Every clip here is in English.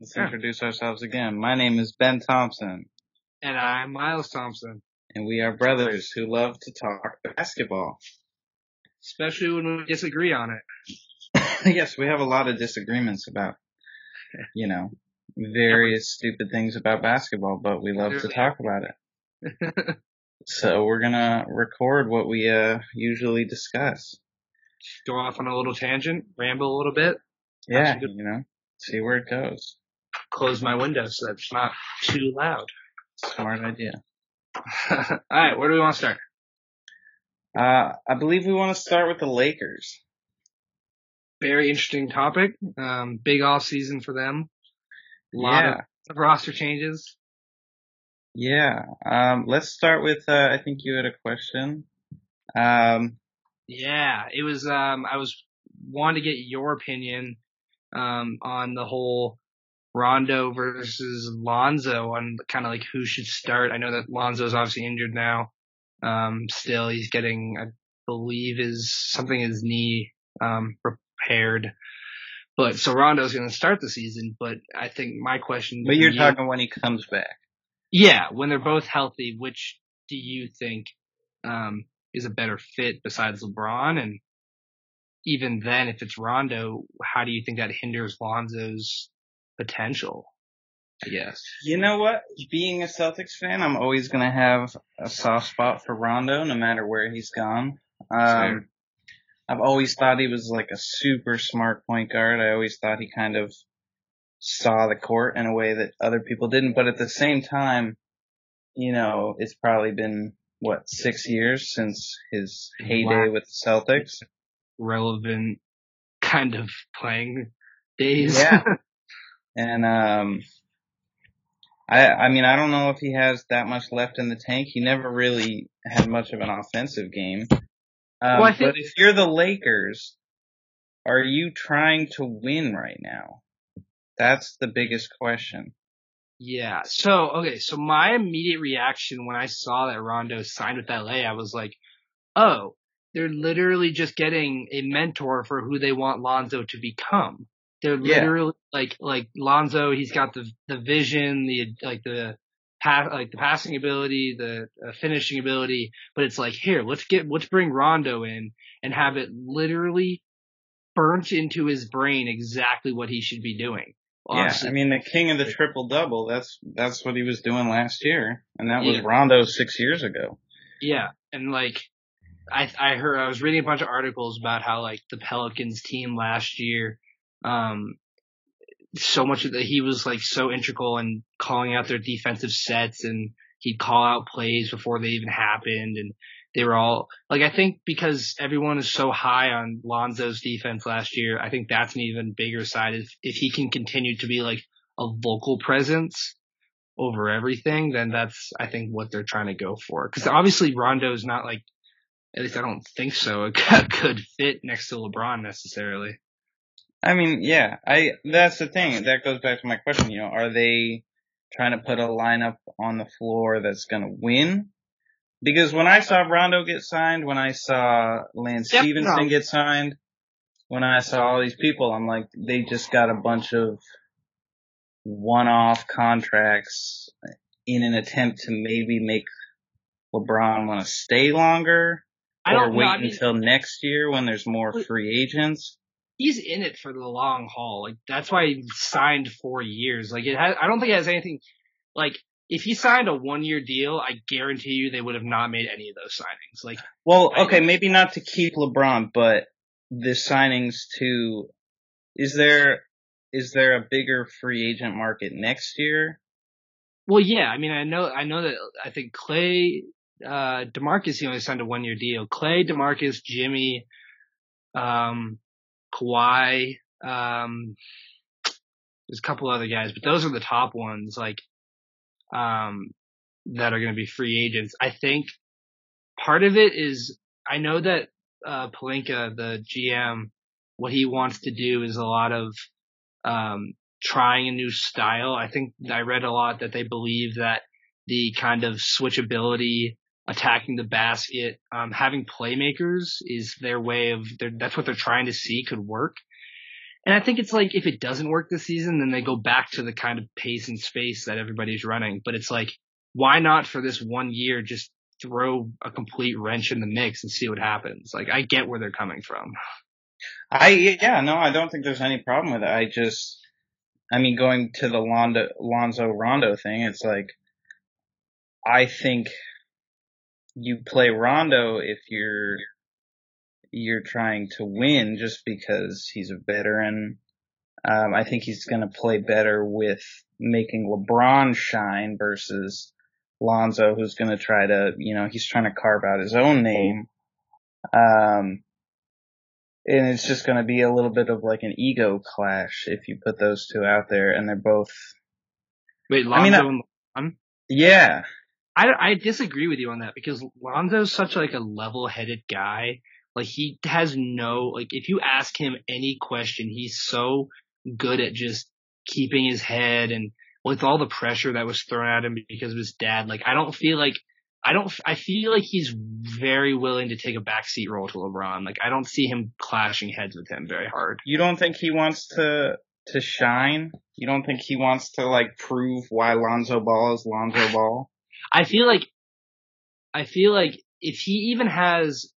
Let's introduce ourselves again. My name is Ben Thompson. And I'm Miles Thompson. And we are brothers who love to talk basketball. Especially when we disagree on it. yes, we have a lot of disagreements about, you know, various stupid things about basketball, but we love to talk about it. so we're gonna record what we, uh, usually discuss. Go off on a little tangent, ramble a little bit. Yeah, you know, see where it goes. Close my window so that's not too loud. Smart idea. All right, where do we want to start? Uh, I believe we want to start with the Lakers. Very interesting topic. Um, big off season for them. A lot yeah. of roster changes. Yeah. Um, let's start with, uh, I think you had a question. Um, yeah, it was, um, I was wanting to get your opinion, um, on the whole Rondo versus Lonzo on kind of like who should start. I know that Lonzo is obviously injured now. Um, still he's getting, I believe is something his knee, um, repaired. But so Rondo's going to start the season, but I think my question. But you're you, talking when he comes back. Yeah, when they're both healthy, which do you think, um, is a better fit besides LeBron? And even then, if it's Rondo, how do you think that hinders Lonzo's potential. I guess. You know what? Being a Celtics fan, I'm always going to have a soft spot for Rondo no matter where he's gone. Um, I've always thought he was like a super smart point guard. I always thought he kind of saw the court in a way that other people didn't. But at the same time, you know, it's probably been what six years since his heyday with the Celtics. Relevant kind of playing days. Yeah. And um I I mean I don't know if he has that much left in the tank. He never really had much of an offensive game. Um, well, think- but if you're the Lakers, are you trying to win right now? That's the biggest question. Yeah. So, okay. So my immediate reaction when I saw that Rondo signed with LA, I was like, oh, they're literally just getting a mentor for who they want Lonzo to become. They're literally yeah. like like Lonzo. He's got the the vision, the like the pass like the passing ability, the uh, finishing ability. But it's like here, let's get let's bring Rondo in and have it literally burnt into his brain exactly what he should be doing. yeah, I mean the king of the triple double. That's that's what he was doing last year, and that was yeah. Rondo six years ago. Yeah, and like I I heard I was reading a bunch of articles about how like the Pelicans team last year um, so much that he was like so integral in calling out their defensive sets and he'd call out plays before they even happened and they were all like I think because everyone is so high on Lonzo's defense last year, I think that's an even bigger side if if he can continue to be like a vocal presence over everything, then that's I think what they're trying to go for. Because obviously Rondo is not like at least I don't think so a good fit next to LeBron necessarily. I mean, yeah, I, that's the thing. That goes back to my question, you know, are they trying to put a lineup on the floor that's going to win? Because when I saw Rondo get signed, when I saw Lance yep, Stephenson no. get signed, when I saw all these people, I'm like, they just got a bunch of one-off contracts in an attempt to maybe make LeBron want to stay longer or wait know, I mean, until next year when there's more free agents he's in it for the long haul. Like that's why he signed four years. Like it has, I don't think it has anything like if he signed a one year deal, I guarantee you they would have not made any of those signings. Like, well, okay, maybe not to keep LeBron, but the signings to, is there, is there a bigger free agent market next year? Well, yeah, I mean, I know, I know that I think Clay, uh, DeMarcus, he only signed a one year deal. Clay, DeMarcus, Jimmy, um, Kawhi, um, there's a couple other guys, but those are the top ones, like, um, that are going to be free agents. I think part of it is, I know that, uh, Pelinka, the GM, what he wants to do is a lot of, um, trying a new style. I think I read a lot that they believe that the kind of switchability attacking the basket, um, having playmakers is their way of, that's what they're trying to see could work. And I think it's like if it doesn't work this season, then they go back to the kind of pace and space that everybody's running. But it's like, why not for this one year just throw a complete wrench in the mix and see what happens? Like I get where they're coming from. I yeah, no, I don't think there's any problem with it. I just I mean going to the Londo, Lonzo Rondo thing, it's like I think you play Rondo if you're you're trying to win just because he's a veteran. Um, I think he's going to play better with making LeBron shine versus Lonzo, who's going to try to, you know, he's trying to carve out his own name. Um, and it's just going to be a little bit of like an ego clash if you put those two out there, and they're both. Wait, Lonzo I mean, and LeBron? Yeah. I, I disagree with you on that because Lonzo's such like a level-headed guy like he has no like if you ask him any question, he's so good at just keeping his head and with all the pressure that was thrown at him because of his dad, like I don't feel like I don't I feel like he's very willing to take a backseat role to LeBron. Like I don't see him clashing heads with him very hard. You don't think he wants to to shine? You don't think he wants to like prove why Lonzo Ball is Lonzo Ball? I feel like I feel like if he even has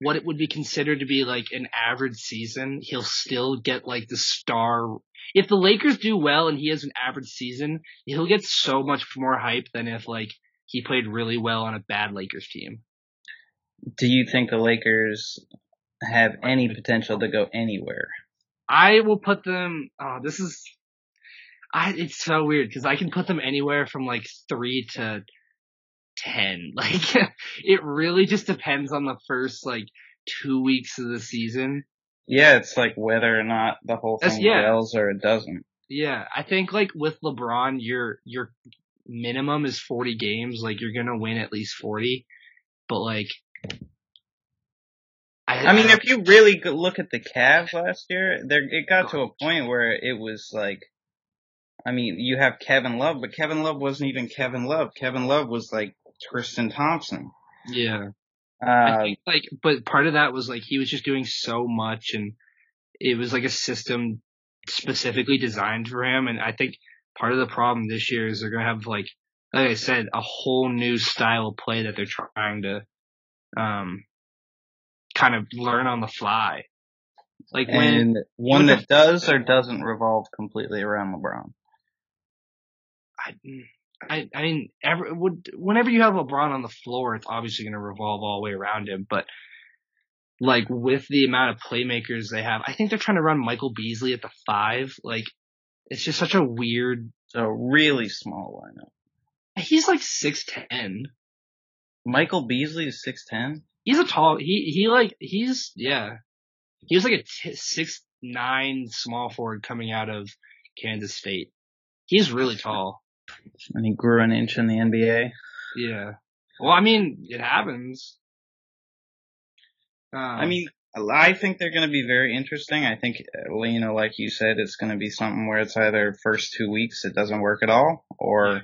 what it would be considered to be like an average season, he'll still get like the star. If the Lakers do well and he has an average season, he'll get so much more hype than if like he played really well on a bad Lakers team. Do you think the Lakers have any potential to go anywhere? I will put them. Oh, this is. I. It's so weird because I can put them anywhere from like three to 10. Like, it really just depends on the first, like, two weeks of the season. Yeah, it's like whether or not the whole thing yeah. gels or it doesn't. Yeah, I think like with LeBron, your your minimum is 40 games. Like you're gonna win at least 40, but like, I, I mean, if you really look at the Cavs last year, there it got to a point where it was like, I mean, you have Kevin Love, but Kevin Love wasn't even Kevin Love. Kevin Love was like Tristan Thompson. Yeah. Uh, I think like, but part of that was like he was just doing so much, and it was like a system specifically designed for him. And I think part of the problem this year is they're gonna have like, like I said, a whole new style of play that they're trying to, um, kind of learn on the fly. Like when and one that does or doesn't revolve completely around LeBron. I, I, I mean, every, would, whenever you have LeBron on the floor, it's obviously going to revolve all the way around him. But like with the amount of playmakers they have, I think they're trying to run Michael Beasley at the five. Like it's just such a weird, a really small lineup. He's like six ten. Michael Beasley is six ten. He's a tall. He he like he's yeah. He was like a t- six nine small forward coming out of Kansas State. He's really tall. And he grew an inch in the NBA. Yeah. Well, I mean, it happens. Um, I mean, I think they're going to be very interesting. I think, you know, like you said, it's going to be something where it's either first two weeks it doesn't work at all, or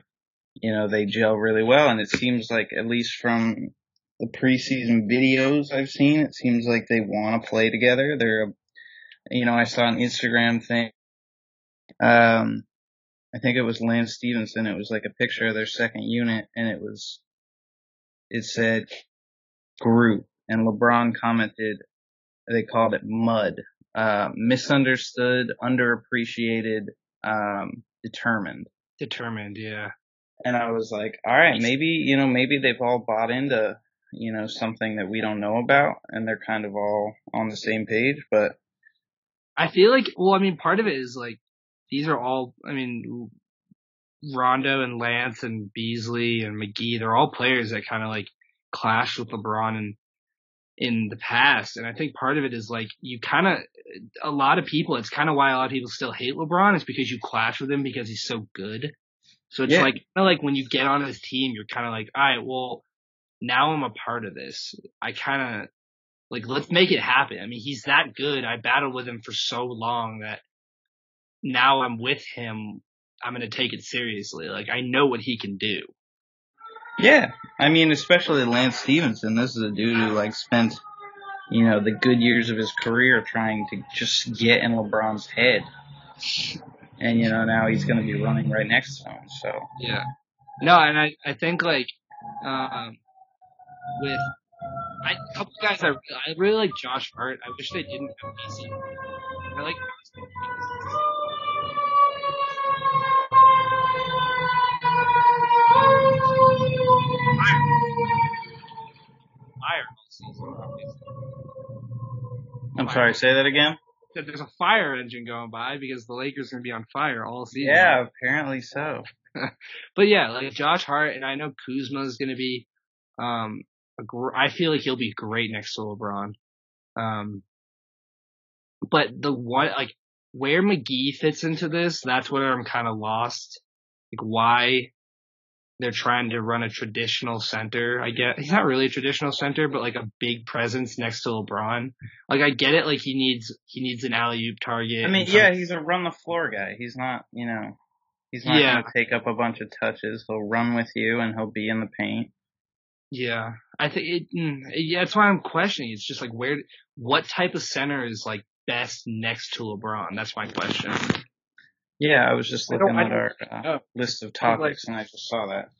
you know they gel really well. And it seems like, at least from the preseason videos I've seen, it seems like they want to play together. They're, you know, I saw an Instagram thing. Um, I think it was Lance Stephenson. It was like a picture of their second unit and it was, it said group and LeBron commented, they called it mud, uh, misunderstood, underappreciated, um, determined. Determined, yeah. And I was like, all right, maybe, you know, maybe they've all bought into, you know, something that we don't know about and they're kind of all on the same page, but I feel like, well, I mean, part of it is like these are all, I mean, Rondo and Lance and Beasley and McGee, they're all players that kind of like clashed with LeBron and in the past. And I think part of it is like you kind of, a lot of people, it's kind of why a lot of people still hate LeBron is because you clash with him because he's so good. So it's yeah. like, kind of like when you get on his team, you're kind of like, all right, well, now I'm a part of this. I kind of like, let's make it happen. I mean, he's that good. I battled with him for so long that now I'm with him, I'm going to take it seriously. Like I know what he can do. Yeah. I mean, especially Lance Stephenson. This is a dude who like spent you know, the good years of his career trying to just get in LeBron's head. And, you know, now he's going to be running right next to him. So, Yeah. No, and I, I think like, um, with, I, a couple guys I, I really like Josh Hart. I wish they didn't have DC. I like fire all season. obviously. I'm sorry, say that again? That There's a fire engine going by because the Lakers are gonna be on fire all season. Yeah, apparently so. But yeah, like Josh Hart, and I know Kuzma is going to be, um, a gr- I feel like he'll be great next to LeBron. Um, but the one, like, where McGee fits into this, that's where I'm kind of lost. Like, why they're trying to run a traditional center. I get, he's not really a traditional center, but like a big presence next to LeBron. Like, I get it, like he needs, he needs an alley-oop target. I mean, yeah, he's a run the floor guy. He's not, you know, he's not Yeah. going to take up a bunch of touches. He'll run with you and he'll be in the paint. Yeah, I think it. mm, Yeah, that's why I'm questioning. It's just like where, what type of center is like best next to LeBron? That's my question. Yeah, I was just looking at our uh, list of I like- topics and I just saw that.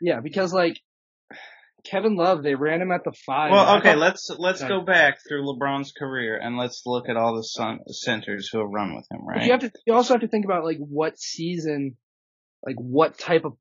Yeah, because like Kevin Love, they ran him at the five. Well, okay, let's let's go back through LeBron's career and let's look at all the sun, centers who have run with him, But right? you have to. You also have to think about like what season, like what type of,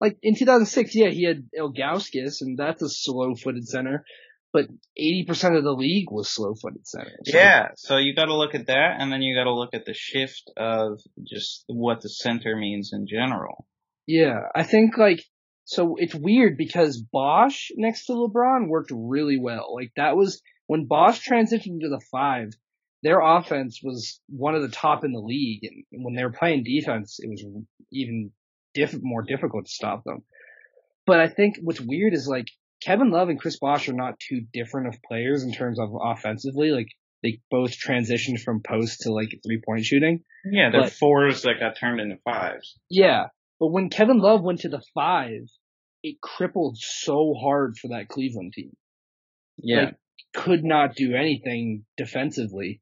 like in 2006, yeah, he had Ilgauskas, and that's a slow-footed center, but 80% of the league was slow-footed centers. So- Yeah, so you got to look at that, and then you got to look at the shift of just what the center means in general. Yeah, I think like so it's weird because Bosh next to LeBron worked really well. Like that was when Bosh transitioned to the five, their offense was one of the top in the league, and when they were playing defense, it was even diff- more difficult to stop them. But I think what's weird is like Kevin Love and Chris Bosh are not too different of players in terms of offensively. Like they both transitioned from post to like three point shooting. Yeah, they're But- fours that got turned into fives. Yeah, but when Kevin Love went to the five, it crippled so hard for that Cleveland team. Yeah, Like, Could not do anything defensively.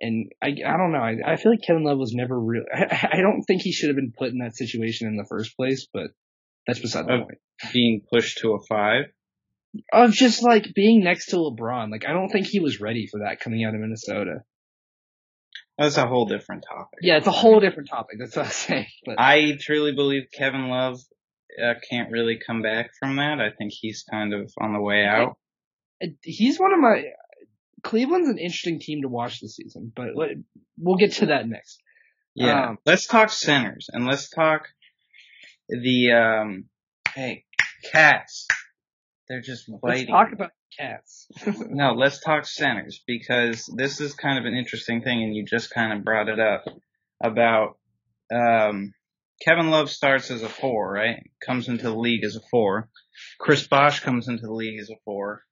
And I, I don't know. I, I feel like Kevin Love was never real. I, I don't think he should have been put in that situation in the first place, but that's beside the point. being pushed to a five. Of just like being next to LeBron. Like I don't think he was ready for that coming out of Minnesota. That's a whole different topic. Yeah, it's a whole different topic. That's what I'm saying. But I truly believe Kevin Love uh, can't really come back from that. I think he's kind of on the way out. he's one of my Cleveland's an interesting team to watch this season, but we'll get to that next. Yeah. Um, let's talk centers and let's talk the um hey, cats. They're just Let's biting. talk about cats. No, let's talk centers because this is kind of an interesting thing and you just kind of brought it up about um Kevin Love starts as a four, right? Comes into the league as a four. Chris Bosh comes into the league as a four.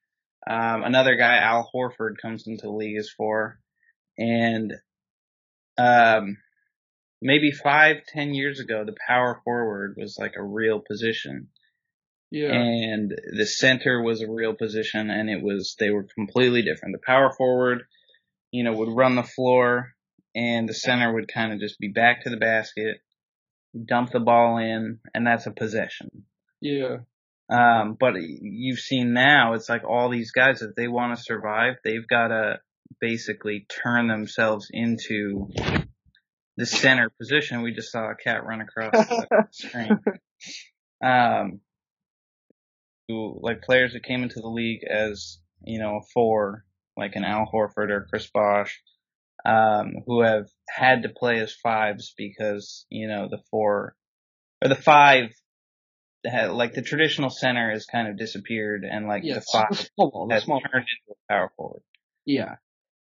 Um, another guy, Al Horford, comes into the league as four. And um, maybe five, ten years ago, the power forward was like a real position yeah. and the center was a real position and it was they were completely different. The power forward, you know, would run the floor and the center would kind of just be back to the basket, dump the ball in, and that's a possession. yeah. Um, but you've seen now, it's like all these guys, if they want to survive, they've got to basically turn themselves into the center position. We just saw a cat run across the screen. Um, who, like players that came into the league as, you know, a four, like an Al Horford or Chris Bosh, um, who have had to play as fives because, you know, the four, or the five, like the traditional center has kind of disappeared and like yeah. the The five small ball. The has small. turned into a power forward. Yeah.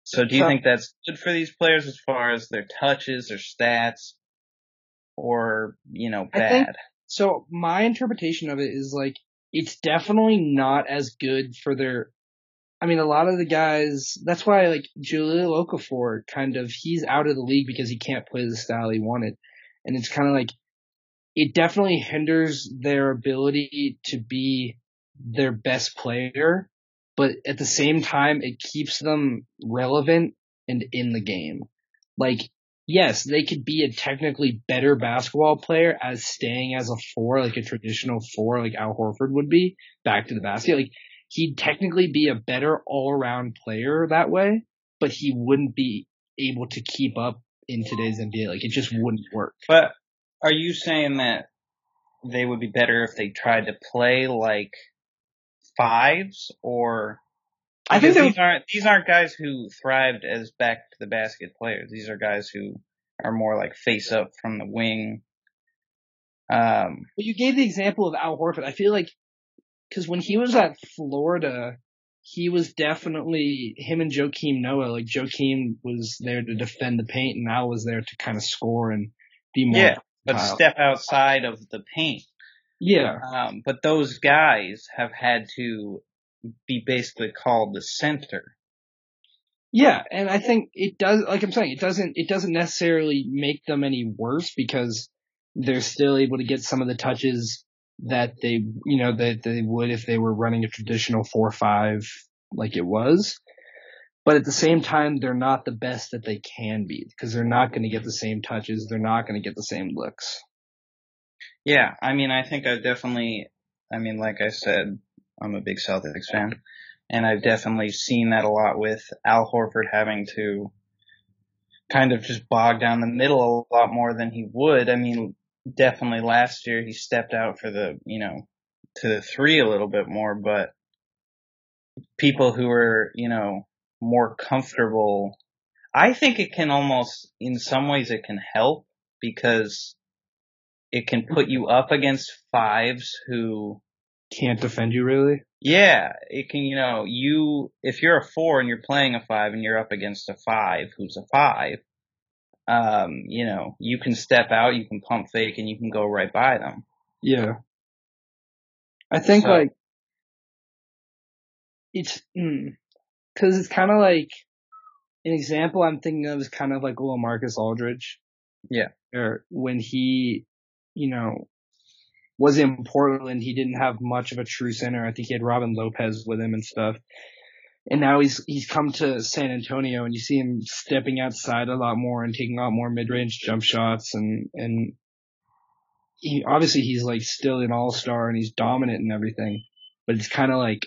So do you So- think that's good for these players as far as their touches, their stats, or, you know, I think- bad? So my interpretation of it is like it's definitely not as good for their. I mean, a lot of the guys. That's why like Jahlil Okafor kind of he's out of the league because he can't play the style he wanted, and it's kind of like it definitely hinders their ability to be their best player but at the same time, it keeps them relevant and in the game. Like, yes, they could be a technically better basketball player as staying as a four, like a traditional four, like Al Horford would be, back to the basket. Like, he'd technically be a better all around player that way, but he wouldn't be able to keep up in today's NBA. Like, it just wouldn't work. But are you saying that they would be better if they tried to play like fives or I think these aren't these aren't guys who thrived as back to the basket players. These are guys who are more like face up from the wing. Um, But you gave the example of Al Horford. I feel like because when he was at Florida, he was definitely him and Joakim Noah. Like Joakim was there to defend the paint, and Al was there to kind of score and be more. Yeah, but versatile. step outside of the paint. yeah, Um, but those guys have had to be basically called the center. yeah, and I think it does. Like I'm saying, it doesn't. It doesn't necessarily make them any worse because they're still able to get some of the touches that they, you know, that they would if they were running a traditional four-five like it was. But at the same time, they're not the best that they can be because they're not going to get the same touches. They're not going to get the same looks. Yeah, I mean, I think I definitely, I mean, like I said, I'm a big Celtics fan, and I've definitely seen that a lot with Al Horford having to kind of just bog down the middle a lot more than he would. I mean, definitely last year he stepped out for the, you know, to the three a little bit more, but people who are, you know, more comfortable, I think it can almost, in some ways it can help because it can put you up against fives who, Can't defend you really. yeah, it can, you know, you, if you're a four and you're playing a five and you're up against a five who's a five, um, you know, you can step out, you can pump fake and you can go right by them. Yeah. I think So- like it's because it's kind of like an example I'm thinking of is kind of like LaMarcus Aldridge. Yeah. Or when he, you know, was in Portland, he didn't have much of a true center. I think he had Robin Lopez with him and stuff. And now he's he's come to San Antonio, and you see him stepping outside a lot more and taking a lot more mid range jump shots, and and he obviously he's like still an all star and he's dominant and everything, but it's kind of like,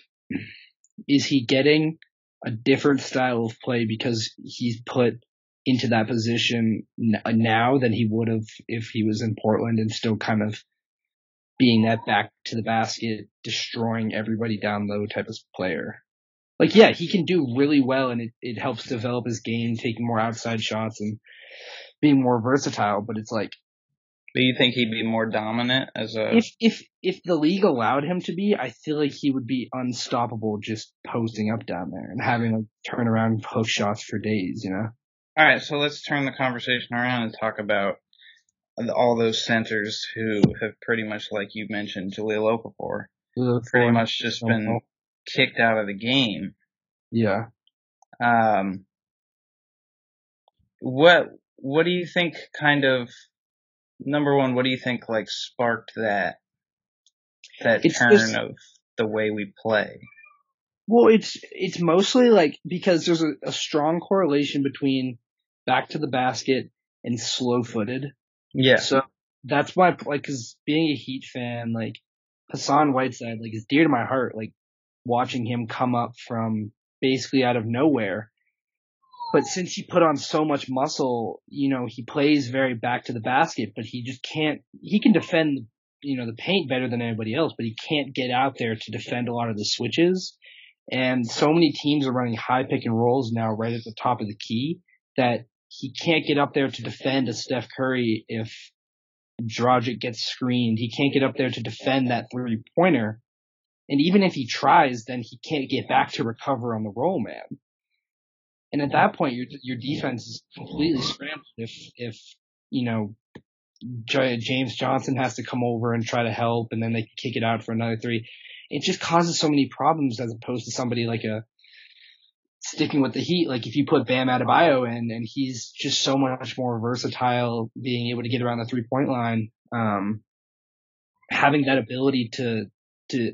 is he getting a different style of play because he's put into that position now than he would have if he was in Portland and still kind of being that back to the basket, destroying everybody down low type of player. Like, yeah, he can do really well and it, it helps develop his game, taking more outside shots and being more versatile, but it's like, Do you think he'd be more dominant as a, if if if the league allowed him to be, I feel like he would be unstoppable just posting up down there and having like turnaround hook shots for days, you know? alright, so let's turn the conversation around and talk about all those centers who have pretty much, like you mentioned, Jahlil Okafor, pretty much just been kicked out of the game. Yeah. Um, what what do you think? Kind of number one, what do you think like sparked that that It's turn just- of the way we play? Well, it's it's mostly like because there's a, a strong correlation between back to the basket and slow footed. Yeah, So that's why, like, cause being a Heat fan, like, Hassan Whiteside, like, is dear to my heart, like, watching him come up from basically out of nowhere. But since he put on so much muscle, you know, he plays very back to the basket, but he just can't, he can defend, you know, the paint better than anybody else, but he can't get out there to defend a lot of the switches. And so many teams are running high pick and rolls now right at the top of the key that he can't get up there to defend a Steph Curry if Dragic gets screened. He can't get up there to defend that three pointer. And even if he tries, then he can't get back to recover on the roll man. And at that point, your your defense is completely scrambled. If if you know J- James Johnson has to come over and try to help, and then they kick it out for another three, it just causes so many problems as opposed to somebody like a sticking with the Heat. Like if you put Bam Adebayo in, and he's just so much more versatile, being able to get around the three point line, um, having that ability to to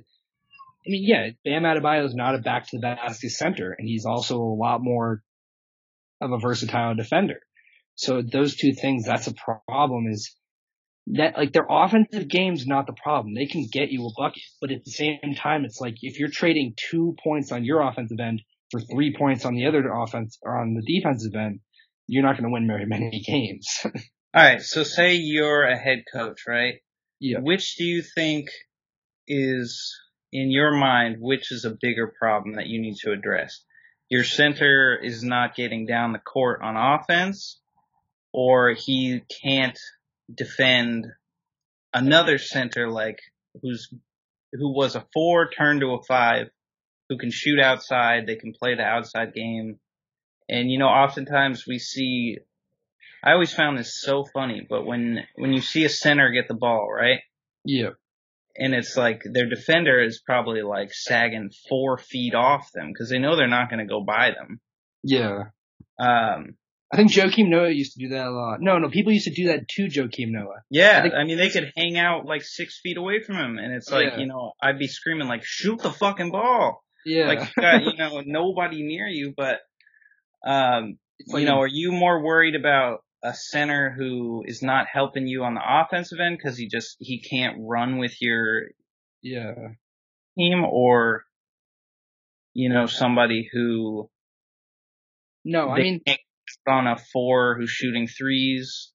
I mean, yeah, Bam Adebayo is not a back to the basket center, and he's also a lot more of a versatile defender. So those two things, that's a problem is that like their offensive game's not the problem. They can get you a bucket, but at the same time, it's like if you're trading two points on your offensive end for three points on the other offense or on the defensive end, you're not going to win very many games. All right. So say you're a head coach, right? yeah. Which do you think is in your mind, which is a bigger problem that you need to address? Your center is not getting down the court on offense or he can't defend another center like who's who was a four turned to a five who can shoot outside, they can play the outside game. And you know, oftentimes we see I always found this so funny, but when when you see a center get the ball, right? Yeah. And it's like their defender is probably like sagging four feet off them because they know they're not going to go by them. Yeah. Um, I think Joakim Noah used to do that a lot. No, no, people used to do that to Joakim Noah. Yeah, I think- I mean they could hang out like six feet away from him, and it's like Yeah. you know I'd be screaming like shoot the fucking ball, Yeah. like you got you know nobody near you, but um like you know are you more worried about a center who is not helping you on the offensive end because he just he can't run with your yeah. team, or you know somebody who No, I mean, on a four who's shooting threes.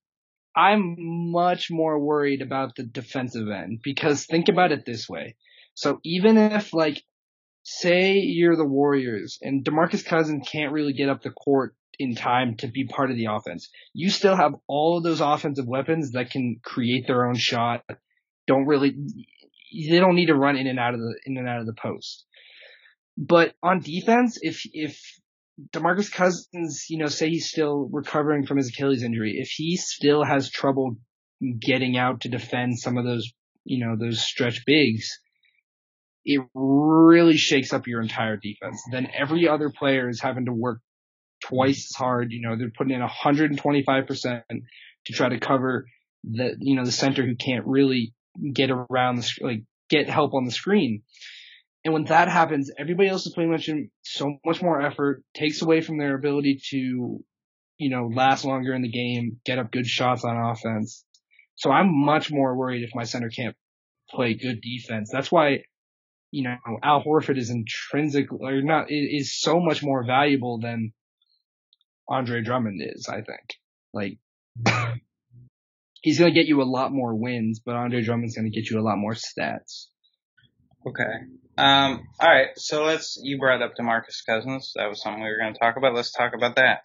I'm much more worried about the defensive end because think about it this way. So even if like, say you're the Warriors and DeMarcus Cousins can't really get up the court in time to be part of the offense, you still have all of those offensive weapons that can create their own shot. Don't really, they don't need to run in and out of the, in and out of the post. But on defense, if, if DeMarcus Cousins, you know, say he's still recovering from his Achilles injury, if he still has trouble getting out to defend some of those, you know, those stretch bigs, it really shakes up your entire defense. Then every other player is having to work twice as hard. You know, they're putting in 125% to try to cover the, you know, the center who can't really get around the, like, get help on the screen. And when that happens, everybody else is putting much in so much more effort, takes away from their ability to, you know, last longer in the game, get up good shots on offense. So I'm much more worried if my center can't play good defense. That's why, you know, Al Horford is intrinsic or not, is so much more valuable than Andre Drummond is, I think. Like, he's going to get you a lot more wins, but Andre Drummond's going to get you a lot more stats. Okay. Um, all right. So let's. You brought up Demarcus Cousins. That was something we were going to talk about. Let's talk about that.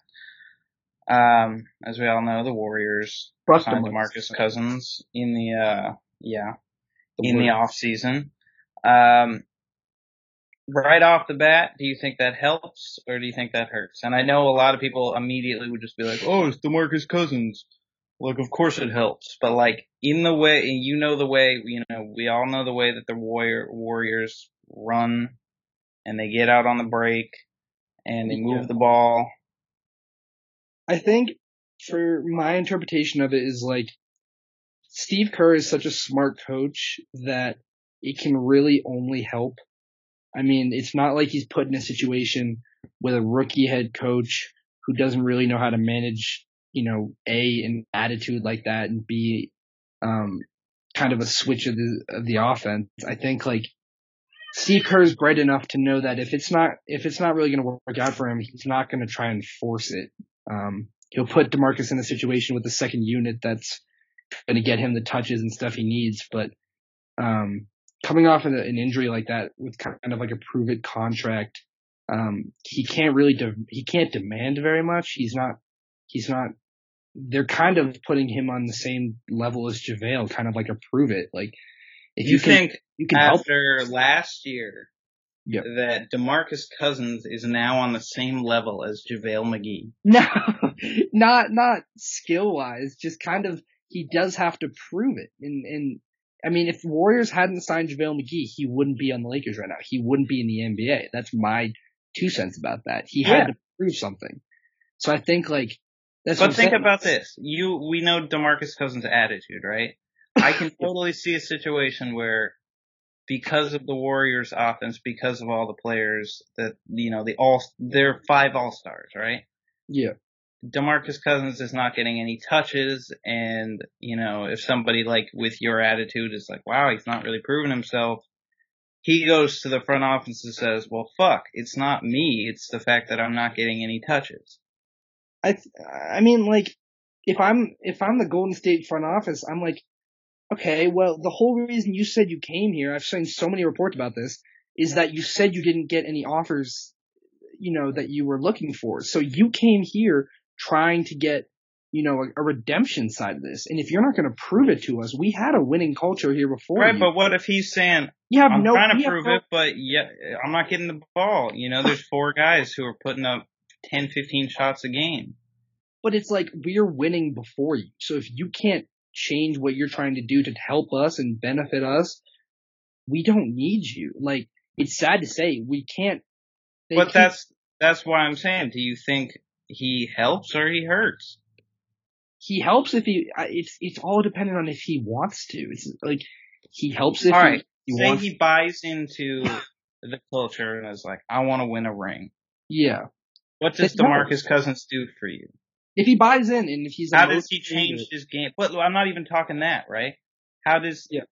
Um, as we all know, the Warriors Trust signed. Demarcus Cousins in the uh, yeah, The in the Warriors. off season. Um, right off the bat, do you think that helps or do you think that hurts? And I know a lot of people immediately would just be like, "Oh, it's Demarcus Cousins." Look, of course it helps, but like in the way, and you know the way, you know, we all know the way that the warrior Warriors run, and they get out on the break, and they move Yeah. the ball. I think for my interpretation of it is like Steve Kerr is such a smart coach that it can really only help. I mean, it's not like he's put in a situation with a rookie head coach who doesn't really know how to manage, you know, A, an attitude like that and B, um, kind of a switch of the, of the offense. I think like Steve Kerr is bright enough to know that if it's not, if it's not really going to work out for him, he's not going to try and force it. Um, he'll put DeMarcus in a situation with the second unit that's going to get him the touches and stuff he needs. But, um, coming off of an injury like that with kind of like a prove it contract, um, he can't really, de- he can't demand very much. He's not, he's not, they're kind of putting him on the same level as JaVale, kind of like a prove it. Like, if you you, can, think you can help. after last year Yep. that Demarcus Cousins is now on the same level as JaVale McGee? No, not not skill wise, just kind of he does have to prove it. And and I mean, if Warriors hadn't signed JaVale McGee, he wouldn't be on the Lakers right now. He wouldn't be in the NBA. That's my two cents about that. He Yeah. had to prove something. So I think like that's But think about this. You, we know Demarcus Cousins' attitude, right? I can totally see a situation where because of the Warriors offense, because of all the players that, you know, the all, they're five all-stars, right? Yeah. DeMarcus Cousins is not getting any touches and, you know, if somebody like with your attitude is like, wow, he's not really proving himself, he goes to the front office and says, well, fuck, it's not me, it's the fact that I'm not getting any touches. I, I mean, like, if I'm, if I'm the Golden State front office, I'm like, okay, well, the whole reason you said you came here, I've seen so many reports about this, is that you said you didn't get any offers, you know, that you were looking for. So you came here trying to get, you know, a, a redemption side of this. And if you're not going to prove it to us, we had a winning culture here before. Right, you. but what if he's saying, you I'm no, trying to prove no- it, but yeah, I'm not getting the ball. You know, there's four guys who are putting up 10, 15 shots a game. but it's like we're winning before you. So if you can't change what you're trying to do to help us and benefit us, we don't need you. Like it's sad to say we can't. But keep- that's, that's why I'm saying, do you think he helps or he hurts? he helps if he. It's it's all dependent on if he wants to. It's like he helps if All he, he Say wants. he buys into the culture and is like, I want to win a ring. yeah, What does But no. DeMarcus Cousins do for you? if he buys in and if he's How does oh, he emotionally change his game? But I'm not even talking that, right? How does Yeah.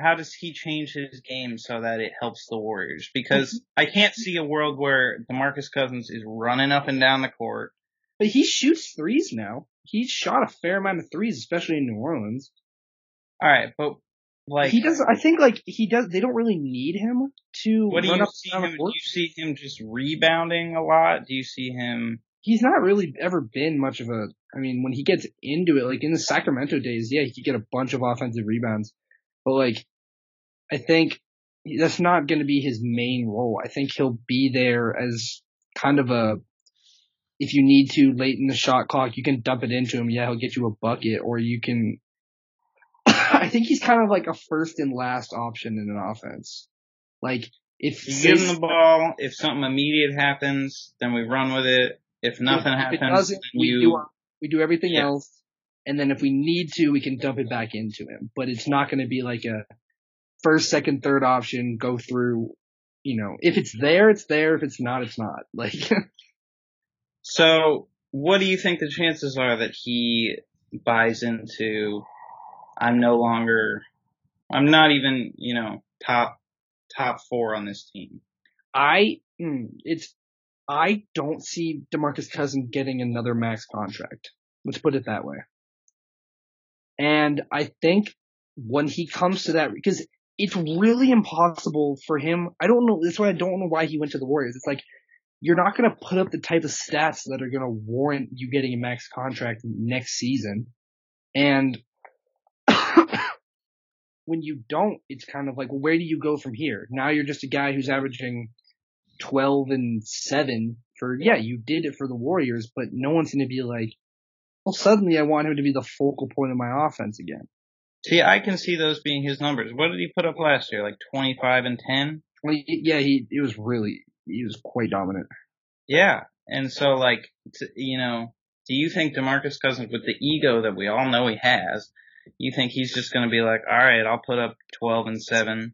How does he change his game so that it helps the Warriors? Because mm-hmm. I can't see a world where DeMarcus Cousins is running up and down the court. But he shoots threes now. He's shot a fair amount of threes, especially in New Orleans. All right, but like, he does. I think like he does. They don't really need him to what do run you up see him? Do you see him just rebounding a lot? Do you see him? He's not really ever been much of a. I mean, when he gets into it, like in the Sacramento days, yeah, he could get a bunch of offensive rebounds, but like, I think that's not going to be his main role. I think he'll be there as kind of a. If you need to late in the shot clock, you can dump it into him. Yeah, he'll get you a bucket, or you can. I think he's kind of like a first and last option in an offense. Like if You give him the ball. If something immediate happens, then we run with it. If nothing if happens, we you do our, we do everything Yeah. else, and then if we need to, we can dump it back into him. But it's not going to be like a first, second, third option. Go through, you know, if it's there, it's there. If it's not, it's not. Like, So, what do you think the chances are that he buys into? I'm no longer. I'm not even, you know, top top four on this team. I, mm, it's, I don't see Demarcus Cousins getting another max contract. Let's put it that way. And I think when he comes to that, because it's really impossible for him. I don't know. That's why I don't know why he went to the Warriors. It's like, you're not going to put up the type of stats that are going to warrant you getting a max contract next season. And when you don't, it's kind of like, well, where do you go from here? Now you're just a guy who's averaging 12 and 7 for, yeah, you did it for the Warriors, but no one's going to be like, well, suddenly I want him to be the focal point of my offense again. See, I can see those being his numbers. What did he put up last year? Like 25 and 10? Well, yeah, he, it was really, he was quite dominant. Yeah. And so, like, you know, do you think Demarcus Cousins, with the ego that we all know he has, you think he's just going to be like, all right, I'll put up 12 and 7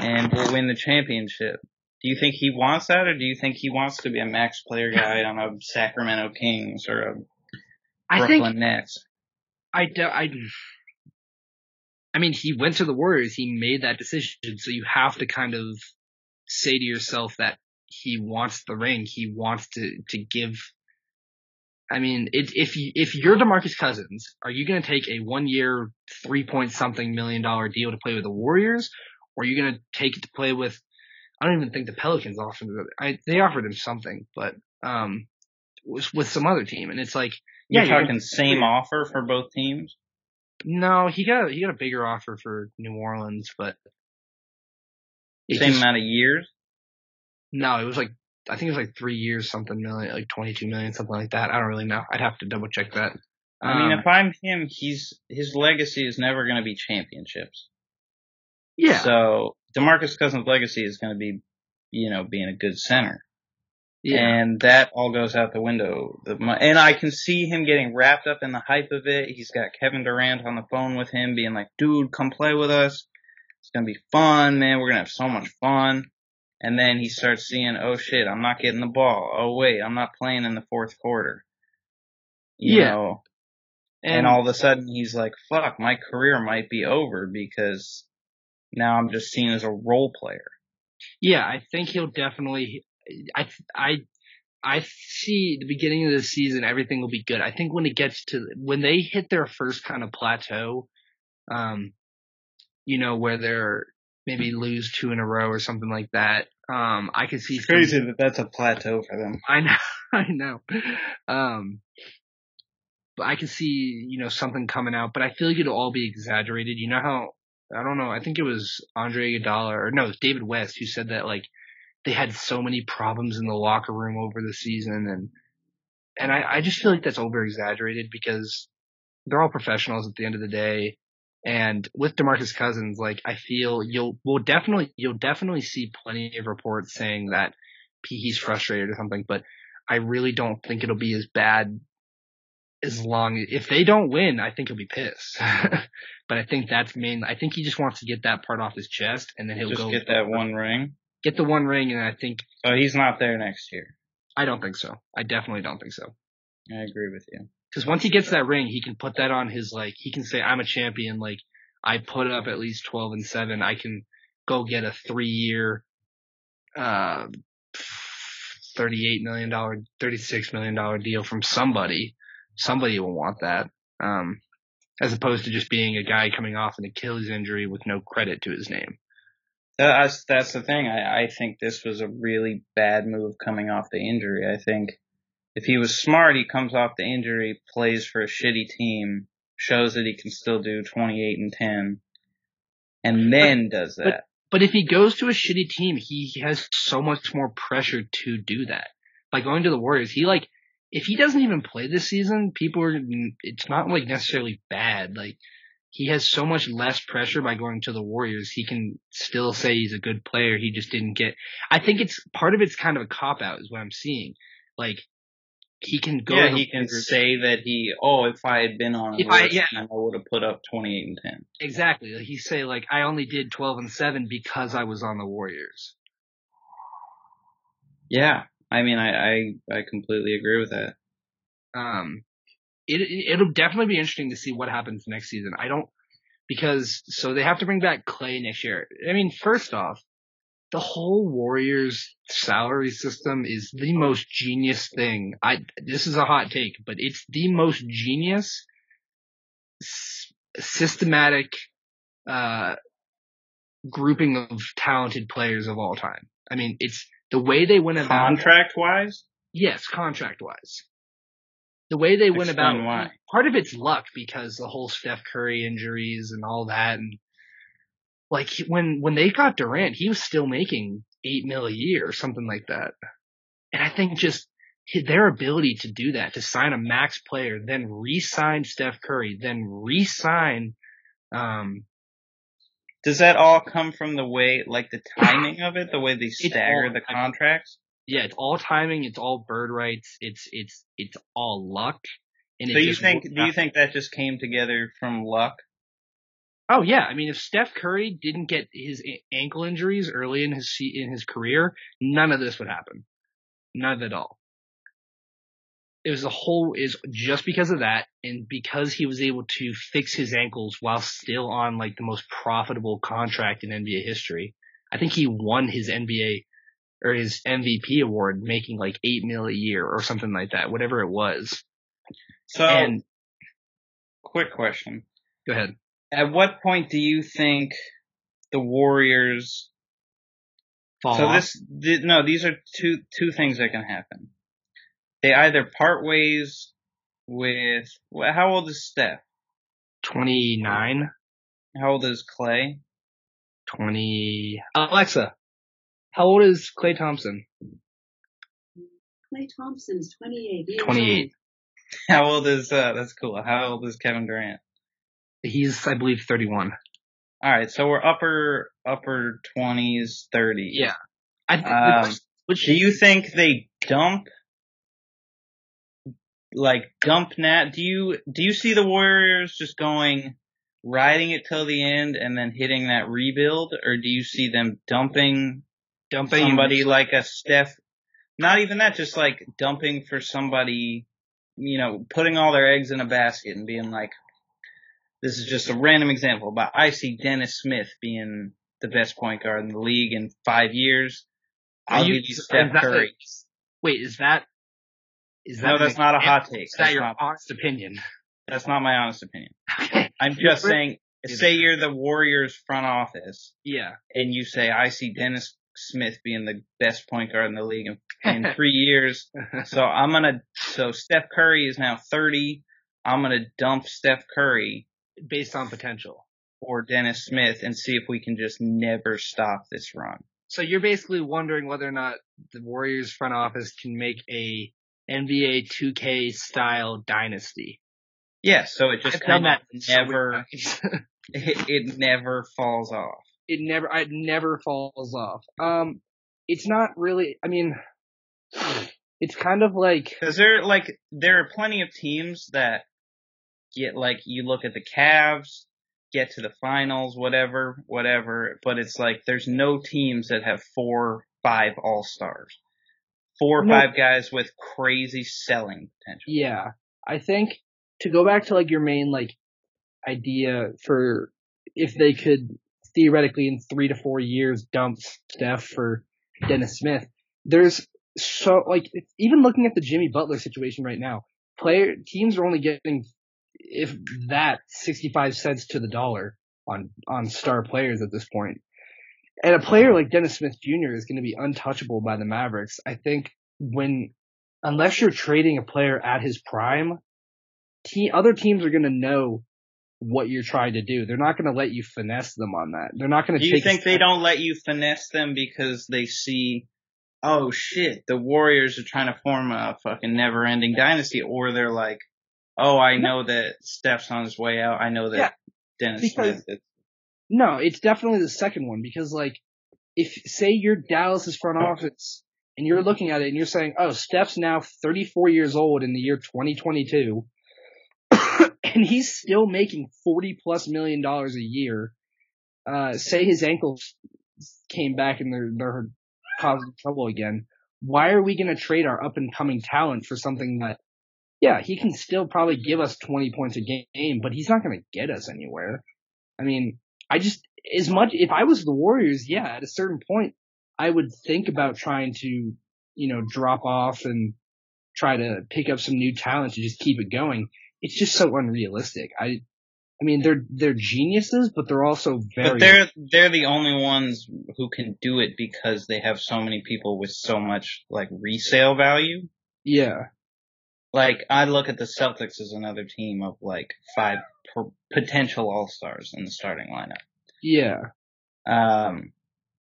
and we'll win the championship? Do you think he wants that or do you think he wants to be a max player guy on a Sacramento Kings or a I Brooklyn think, Nets? I, do- I, I mean, he went to the Warriors. He made that decision. So you have to kind of say to yourself that he wants the ring. He wants to, to give. I mean, it, if you, if you're DeMarcus Cousins, are you going to take a one year, three point something million dollar deal to play with the Warriors? Or are you going to take it to play with, I don't even think the Pelicans offered. I, they offered him something, but, um, with, with some other team. And it's like, You're yeah, you're talking same offer for both teams? No, he got he got a bigger offer for New Orleans, but Same just- amount of years? no, it was like I think it was like three years, something million, like twenty two million, something like that. I don't really know. I'd have to double check that. I mean, Um, if I'm him, he's his legacy is never going to be championships. yeah, So Demarcus Cousins' legacy is going to be, you know, being a good center, yeah, and that all goes out the window. And I can see him getting wrapped up in the hype of it. He's got Kevin Durant on the phone with him, being like, "Dude, come play with us." It's gonna be fun, man. We're gonna have so much fun. And then he starts seeing, oh shit, I'm not getting the ball. Oh wait, I'm not playing in the fourth quarter. You Yeah. know, and, And, all of a sudden he's like, fuck, my career might be over because now I'm just seen as a role player. yeah, I think he'll definitely. I I I see the beginning of the season, everything will be good. I think when it gets to when they hit their first kind of plateau, um, you know, where they're maybe lose two in a row or something like that. Um, I could see It's crazy that that's a plateau for them. I know, I know. Um, but I could see, you know, something coming out, but I feel like it'll all be exaggerated. You know how, I don't know, I think it was Andre Iguodala or no, it was David West who said that like they had so many problems in the locker room over the season and, and I, I just feel like that's over exaggerated because they're all professionals at the end of the day. And with DeMarcus Cousins, like I feel you'll, will definitely, you'll definitely see plenty of reports saying that he's frustrated or something, but I really don't think it'll be as bad as long if they don't win, I think he'll be pissed. but I think that's main. I think he just wants to get that part off his chest, and then he'll Just go get that one ring. Get the one ring. And I think So he's not there next year. I don't think so. I definitely don't think so. I agree with you. Because once he gets that ring, he can put that on his like. He can say, "I'm a champion." Like I put up at least twelve and seven. I can go get a three year, uh, thirty-eight million dollar, thirty-six million dollar deal from somebody. Somebody will want that. Um, as opposed to just being a guy coming off an Achilles injury with no credit to his name. That's that's the thing. I, I think this was a really bad move coming off the injury. I think if he was smart, he comes off the injury, plays for a shitty team, shows that he can still do 28 and 10, and then does but- that. But if he goes to a shitty team, he has so much more pressure to do that. By going to the Warriors, he like, if he doesn't even play this season, people are, it's not like necessarily bad. Like, he has so much less pressure by going to the Warriors. He can still say he's a good player. He just didn't get, I think it's, part of it's kind of a cop out is what I'm seeing. Like, he can go yeah, he can say that he, oh, if I had been on If I- yeah. I would have put up 28 and 10. Exactly. He say like, I only did 12 and 7 because I was on the Warriors. Yeah, I mean, I, I, I completely agree with that. Um, it, it it'll definitely be interesting to see what happens next season. I don't because so they have to bring back Klay next year. I mean, first off, the whole Warriors salary system is the most genius thing. I this is a hot take, but it's the most genius, s- systematic, uh, grouping of talented players of all time. I mean, it's the way they went about Contract wise, Yes, contract wise. The way they went Explain about why. part of it's luck because the whole Steph Curry injuries and all that and like when when they got Durant, he was still making eight mil a year or something like that. And I think just their ability to do that, to sign a max player, then re-sign Steph Curry, then re-sign, um, does that all come from the way, like the timing of it, the way they stagger all the contracts? Yeah, it's all timing, it's all bird rights, it's it's it's all luck. And So you think, do you think that just came together from luck? Oh yeah, I mean, if Steph Curry didn't get his ankle injuries early in his in his career, none of this would happen. None of it all. It was a whole is just because of that, and because he was able to fix his ankles while still on like the most profitable contract in NBA history. I think he won his NBA or his MVP award, making like eight mil a year or something like that, whatever it was. So, and quick question. go ahead. At what point do you think the Warriors Fall So off. this, th- no, these are two two things that can happen. They either part ways with well, how old is Steph? twenty nine. How old is Klay? 20. Alexa, how old is Klay Thompson? Klay Thompson is 28 28. How old is uh? That's cool. How old is Kevin Durant? He's, I believe, 31. All right, so we're upper upper twenties, thirties. Yeah. I, Um, which, Do you think they dump? Like dump Nat? Do you do you see the Warriors just going? riding it till the end and then hitting that rebuild, or do you see them dumping Dumping somebody like a Steph? Not even that, just like dumping for somebody, you know, putting all their eggs in a basket and being like, this is just a random example, but I see Dennis Smith being the best point guard in the league in five years. I'll you- give you is Steph that- Curry. Wait, is that? Is that? No, that's not a hot Is take. that That's your not, honest opinion? that's not my honest opinion. Okay. I'm just saying, say you're the Warriors front office Yeah. and you say, I see Dennis Smith being the best point guard in the league in, in three years. So I'm gonna, so Steph Curry is now 30. I'm gonna dump Steph Curry Based on potential. or Dennis Smith and see if we can just never stop this run. So you're basically wondering whether or not the Warriors front office can make a NBA 2K style dynasty. Yeah, so it just kind of never, it, it never falls off. It never, it never falls off. Um, it's not really, I mean, it's kind of like, Cause there, like, there are plenty of teams that get, like, you look at the Cavs, get to the finals, whatever, whatever, but it's like, there's no teams that have four, five all-stars. Four or No. five guys with crazy selling potential. yeah, I think to go back to like your main like idea for if they could theoretically in three to four years dump Steph for Dennis Smith, there's so like even looking at the Jimmy Butler situation right now, player teams are only getting if that 65 cents to the dollar on on star players at this point. And a player like Dennis Smith Jr. is going to be untouchable by the Mavericks. I think when unless you're trading a player at his prime, te- other teams are going to know what you're trying to do. They're not going to let you finesse them on that. They're not going to Do you think they don't let you finesse them because they see, oh shit, the Warriors are trying to form a fucking never ending dynasty, or they're like, oh, I know that Steph's on his way out. I know that Yeah, Dennis because-. Is, No, it's definitely the second one because like if say you're Dallas's front office and you're looking at it and you're saying, "Oh, Steph's now 34 years old in the year 2022." And he's still making 40 plus million dollars a year. Uh say his ankles came back and they're they're causing trouble again. Why are we going to trade our up and coming talent for something that yeah, he can still probably give us 20 points a game, but he's not going to get us anywhere. I mean, I just, as much, if I was the Warriors, yeah, at a certain point, I would think about trying to, you know, drop off and try to pick up some new talent to just keep it going. It's just so unrealistic. I, I mean, they're, they're geniuses, but they're also very, but they're they're the only ones who can do it because they have so many people with so much like resale value. yeah, Like I look at the Celtics as another team of like five per- potential all stars in the starting lineup. yeah, Um,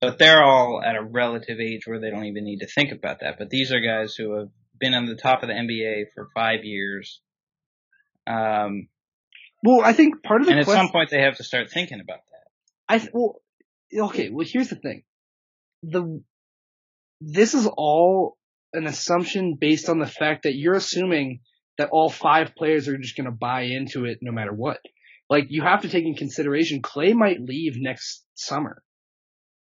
but they're all at a relative age where they don't even need to think about that. But these are guys who have been on the top of the NBA for five years. Um, Well, I think part of the and at some point they have to start thinking about that. I th- well, okay. Well, here's the thing. The this is all an assumption based on the fact that you're assuming that all five players are just going to buy into it no matter what. Like you have to take in consideration Klay might leave next summer,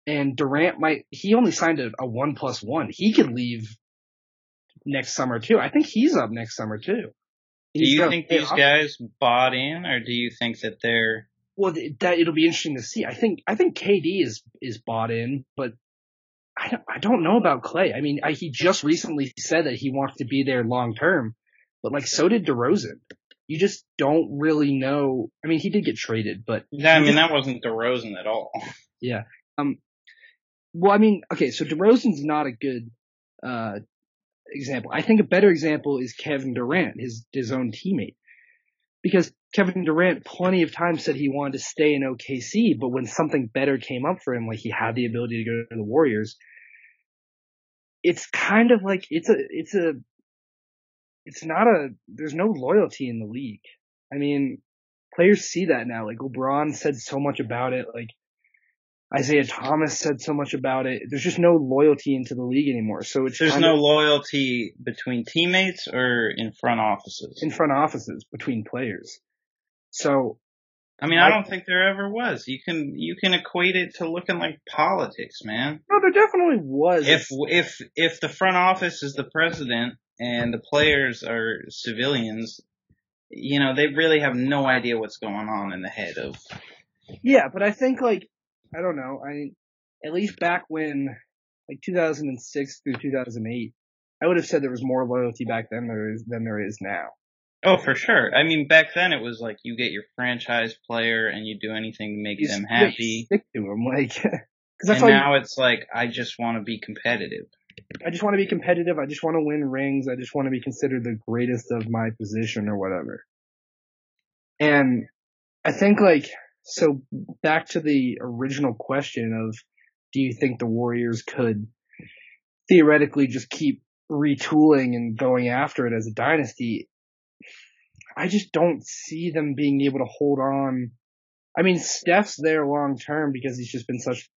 and Durant might. He only signed a, a one plus one. He could leave next summer too. I think he's up next summer too. Do you think these guys bought in, or do you think that they're Well, that it'll be interesting to see. I think I think KD is is bought in, but I don't I don't know about Klay. I mean, I, he just recently said that he wants to be there long term, but like so did DeRozan. You just don't really know. I mean, he did get traded, but Yeah, I mean that wasn't DeRozan at all. Yeah. Um. Well, I mean, okay, so DeRozan's not a good uh example. I think a better example is Kevin Durant, his his own teammate, because Kevin Durant plenty of times said he wanted to stay in OKC, but when something better came up for him, like he had the ability to go to the Warriors, it's kind of like it's a it's a it's not a there's no loyalty in the league. I mean, players see that now. Like LeBron said so much about it. Like Isaiah Thomas said so much about it. There's just no loyalty into the league anymore. So it's There's no of loyalty between teammates or in front offices. in front offices between players. So I mean, I don't think there ever was. You can you can equate it to looking like politics, man. No, there definitely was. If if if the front office is the president and the players are civilians, you know, they really have no idea what's going on in the head of. Yeah, but I think like I don't know. I at least back when like 2006 through 2008, I would have said there was more loyalty back then there is than there is now. Oh, for sure. I mean, back then it was like you get your franchise player and you do anything to make You them happy. stick to them, like because that's And all. you- now it's like I just want to be competitive. I just want to be competitive. I just want to win rings. I just want to be considered the greatest of my position or whatever. And I think like, so back to the original question of, do you think the Warriors could theoretically just keep retooling and going after it as a dynasty? I just don't see them being able to hold on. I mean, Steph's there long term because he's just been such,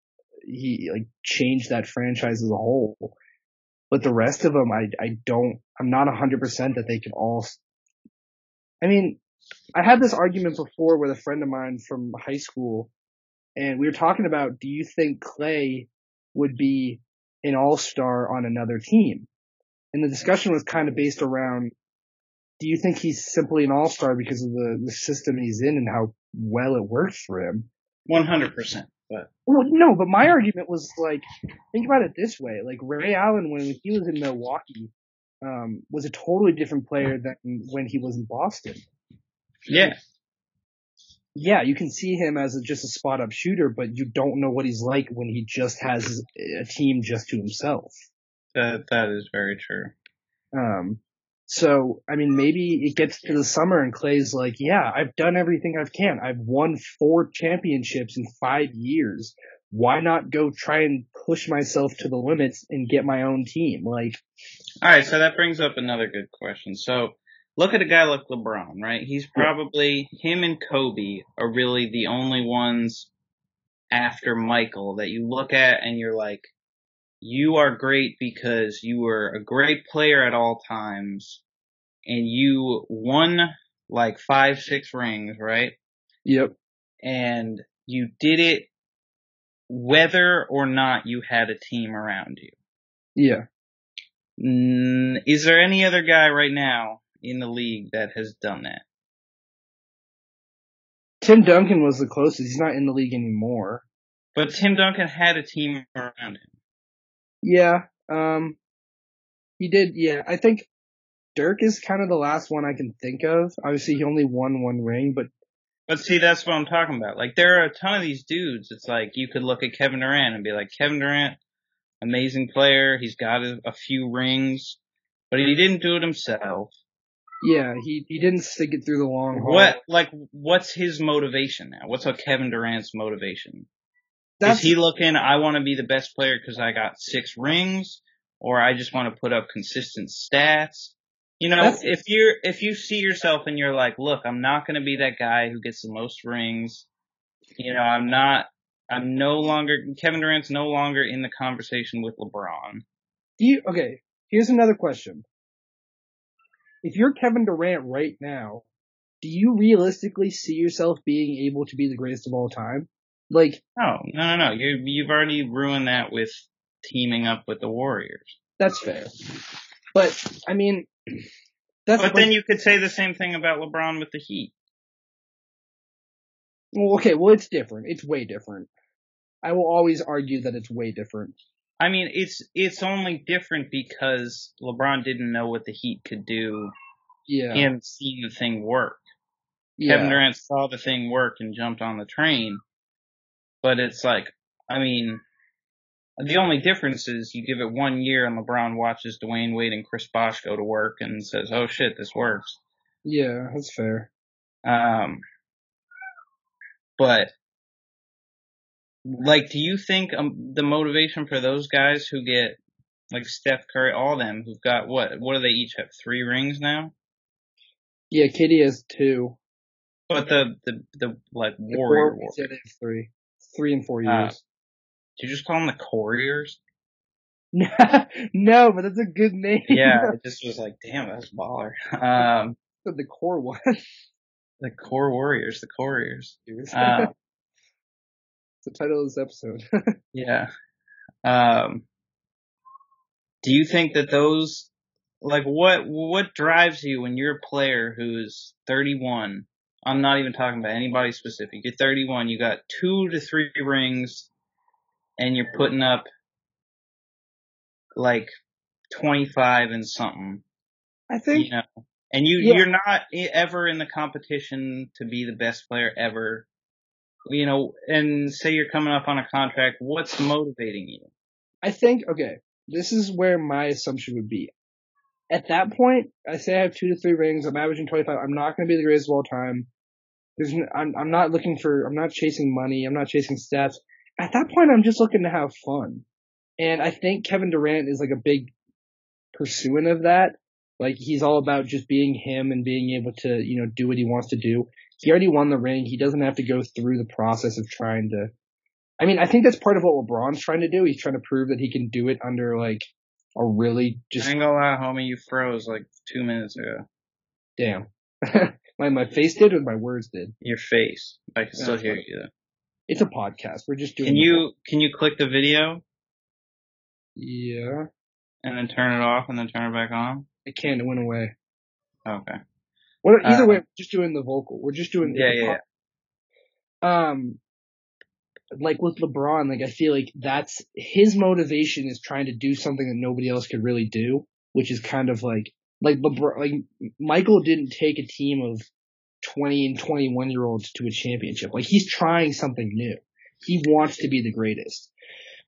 he like changed that franchise as a whole. But the rest of them, I, I don't, I'm not hundred percent that they can all, I mean, I had this argument before with a friend of mine from high school and we were talking about, do you think Klay would be an all-star on another team? And the discussion was kind of based around, do you think he's simply an all-star because of the, the system he's in and how well it works for him? 100%. But Well, no, but my argument was like, think about it this way: like Ray Allen, when he was in Milwaukee, um, was a totally different player than when he was in Boston. Yeah, Yeah, you can see him as a, just a spot up shooter, but you don't know what he's like when he just has a team just to himself. that, that is very true. Um, so, I mean, maybe it gets to the summer and Klay's like, yeah, I've done everything I can. I've won four championships in five years. Why not go try and push myself to the limits and get my own team? Like, Alright, so that brings up another good question. So, look at a guy like LeBron, right? He's probably, him and Kobe are really the only ones after Michael that you look at and you're like, you are great because you were a great player at all times and you won like five, six rings, right? yep, And you did it whether or not you had a team around you. yeah. Mm, is there any other guy right now in the league that has done that? Tim Duncan was the closest. He's not in the league anymore. But Tim Duncan had a team around him. Yeah, um, he did. Yeah, I think Dirk is kind of the last one I can think of. Obviously, he only won one ring, but But see, that's what I'm talking about. Like, there are a ton of these dudes. It's like you could look at Kevin Durant and be like, Kevin Durant, amazing player. He's got a, a few rings, but he didn't do it himself. Yeah, he he didn't stick it through the long haul. What, like, what's his motivation now? What's a Kevin Durant's motivation? That's Is he looking, I want to be the best player because I got six rings, or I just want to put up consistent stats? You know, if you're, if you see yourself and you're like, look, I'm not going to be that guy who gets the most rings. You know, I'm not, I'm no longer, Kevin Durant's no longer in the conversation with LeBron. Do you okay? Here's another question. If you're Kevin Durant right now, do you realistically see yourself being able to be the greatest of all time? Like No, no, no, no. You, you've already ruined that with teaming up with the Warriors. that's fair, but I mean, that's But then you could say the same thing about LeBron with the Heat. well, okay, well it's different. It's way different. I will always argue that it's way different. I mean, it's it's only different because LeBron didn't know what the Heat could do. Yeah, hadn't seen the thing work. yeah. Kevin Durant saw the thing work and jumped on the train. But it's like, I mean, the only difference is you give it one year and LeBron watches Dwyane Wade and Chris Bosh go to work and says, "Oh shit, this works." Yeah, that's fair. Um, but like, do you think um, the motivation for those guys who get like Steph Curry, all them who've got what? What do they each have? Three rings now. Yeah, KD has two. But the the the like The warrior, Warriors, warrior. yeah, they have three, three and four Uh, years. Did you just call them the Couriers? no, but that's a good name. Yeah, it just was like, damn, that's baller. Um, the core one. The core warriors, the. It's Uh, the title of this episode. yeah. Um, do you think that those, like, what what drives you when you're a player who's 31? I'm not even talking about anybody specific. You're 31. You got two to three rings, and you're putting up like 25 and something. I think you know, and you Yeah. you're not ever in the competition to be the best player ever. You know, and say you're coming up on a contract, what's motivating you? I think okay, this is where my assumption would be. At that point, I say I have two to three rings. I'm averaging 25. I'm not going to be the greatest of all time. There's, I'm, I'm not looking for. I'm not chasing money. I'm not chasing stats. At that point, I'm just looking to have fun. And I think Kevin Durant is like a big pursuant of that. Like he's all about just being him and being able to, you know, do what he wants to do. He already won the ring. He doesn't have to go through the process of trying to I mean, I think that's part of what LeBron's trying to do. He's trying to prove that he can do it under like a really just I ain't gonna lie, homie, you froze like two minutes ago. damn. my my face did or my words did. Your face. I can still hear you though. It's a podcast. We're just doing. Can you can you click the video Yeah, and then turn it off and then turn it back on? I can. It went away. Okay. What? Either way, we're just doing the vocal. We're just doing. Yeah, the yeah, Um, like with LeBron, like I feel like that's his motivation is trying to do something that nobody else could really do, which is kind of like like LeBron. Like Michael didn't take a team of twenty and twenty one year olds to a championship. Like he's trying something new. He wants to be the greatest.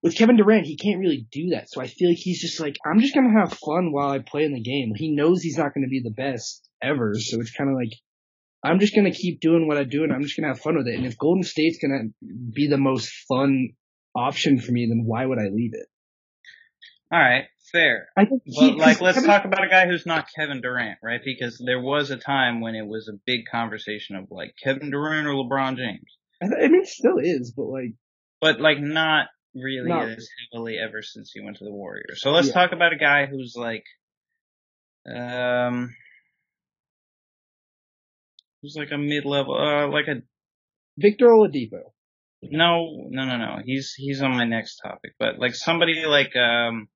With Kevin Durant, he can't really do that. So I feel like he's just like, I'm just gonna have fun while I play in the game. He knows he's not gonna be the best ever, so it's kind of like I'm just gonna keep doing what I do and I'm just gonna have fun with it. And if Golden State's gonna be the most fun option for me, then why would I leave it? Alright, fair. I think But like, let's Kevin- talk about a guy who's not Kevin Durant, right? Because there was a time when it was a big conversation of like Kevin Durant or LeBron James. I, I mean, it still is, but like, but like not really Not- as heavily ever since he went to the Warriors. So let's Yeah. talk about a guy who's like, um, who's like a mid-level, uh, like a Victor Oladipo. no, no, no, no. He's he's on my next topic, but like somebody like um,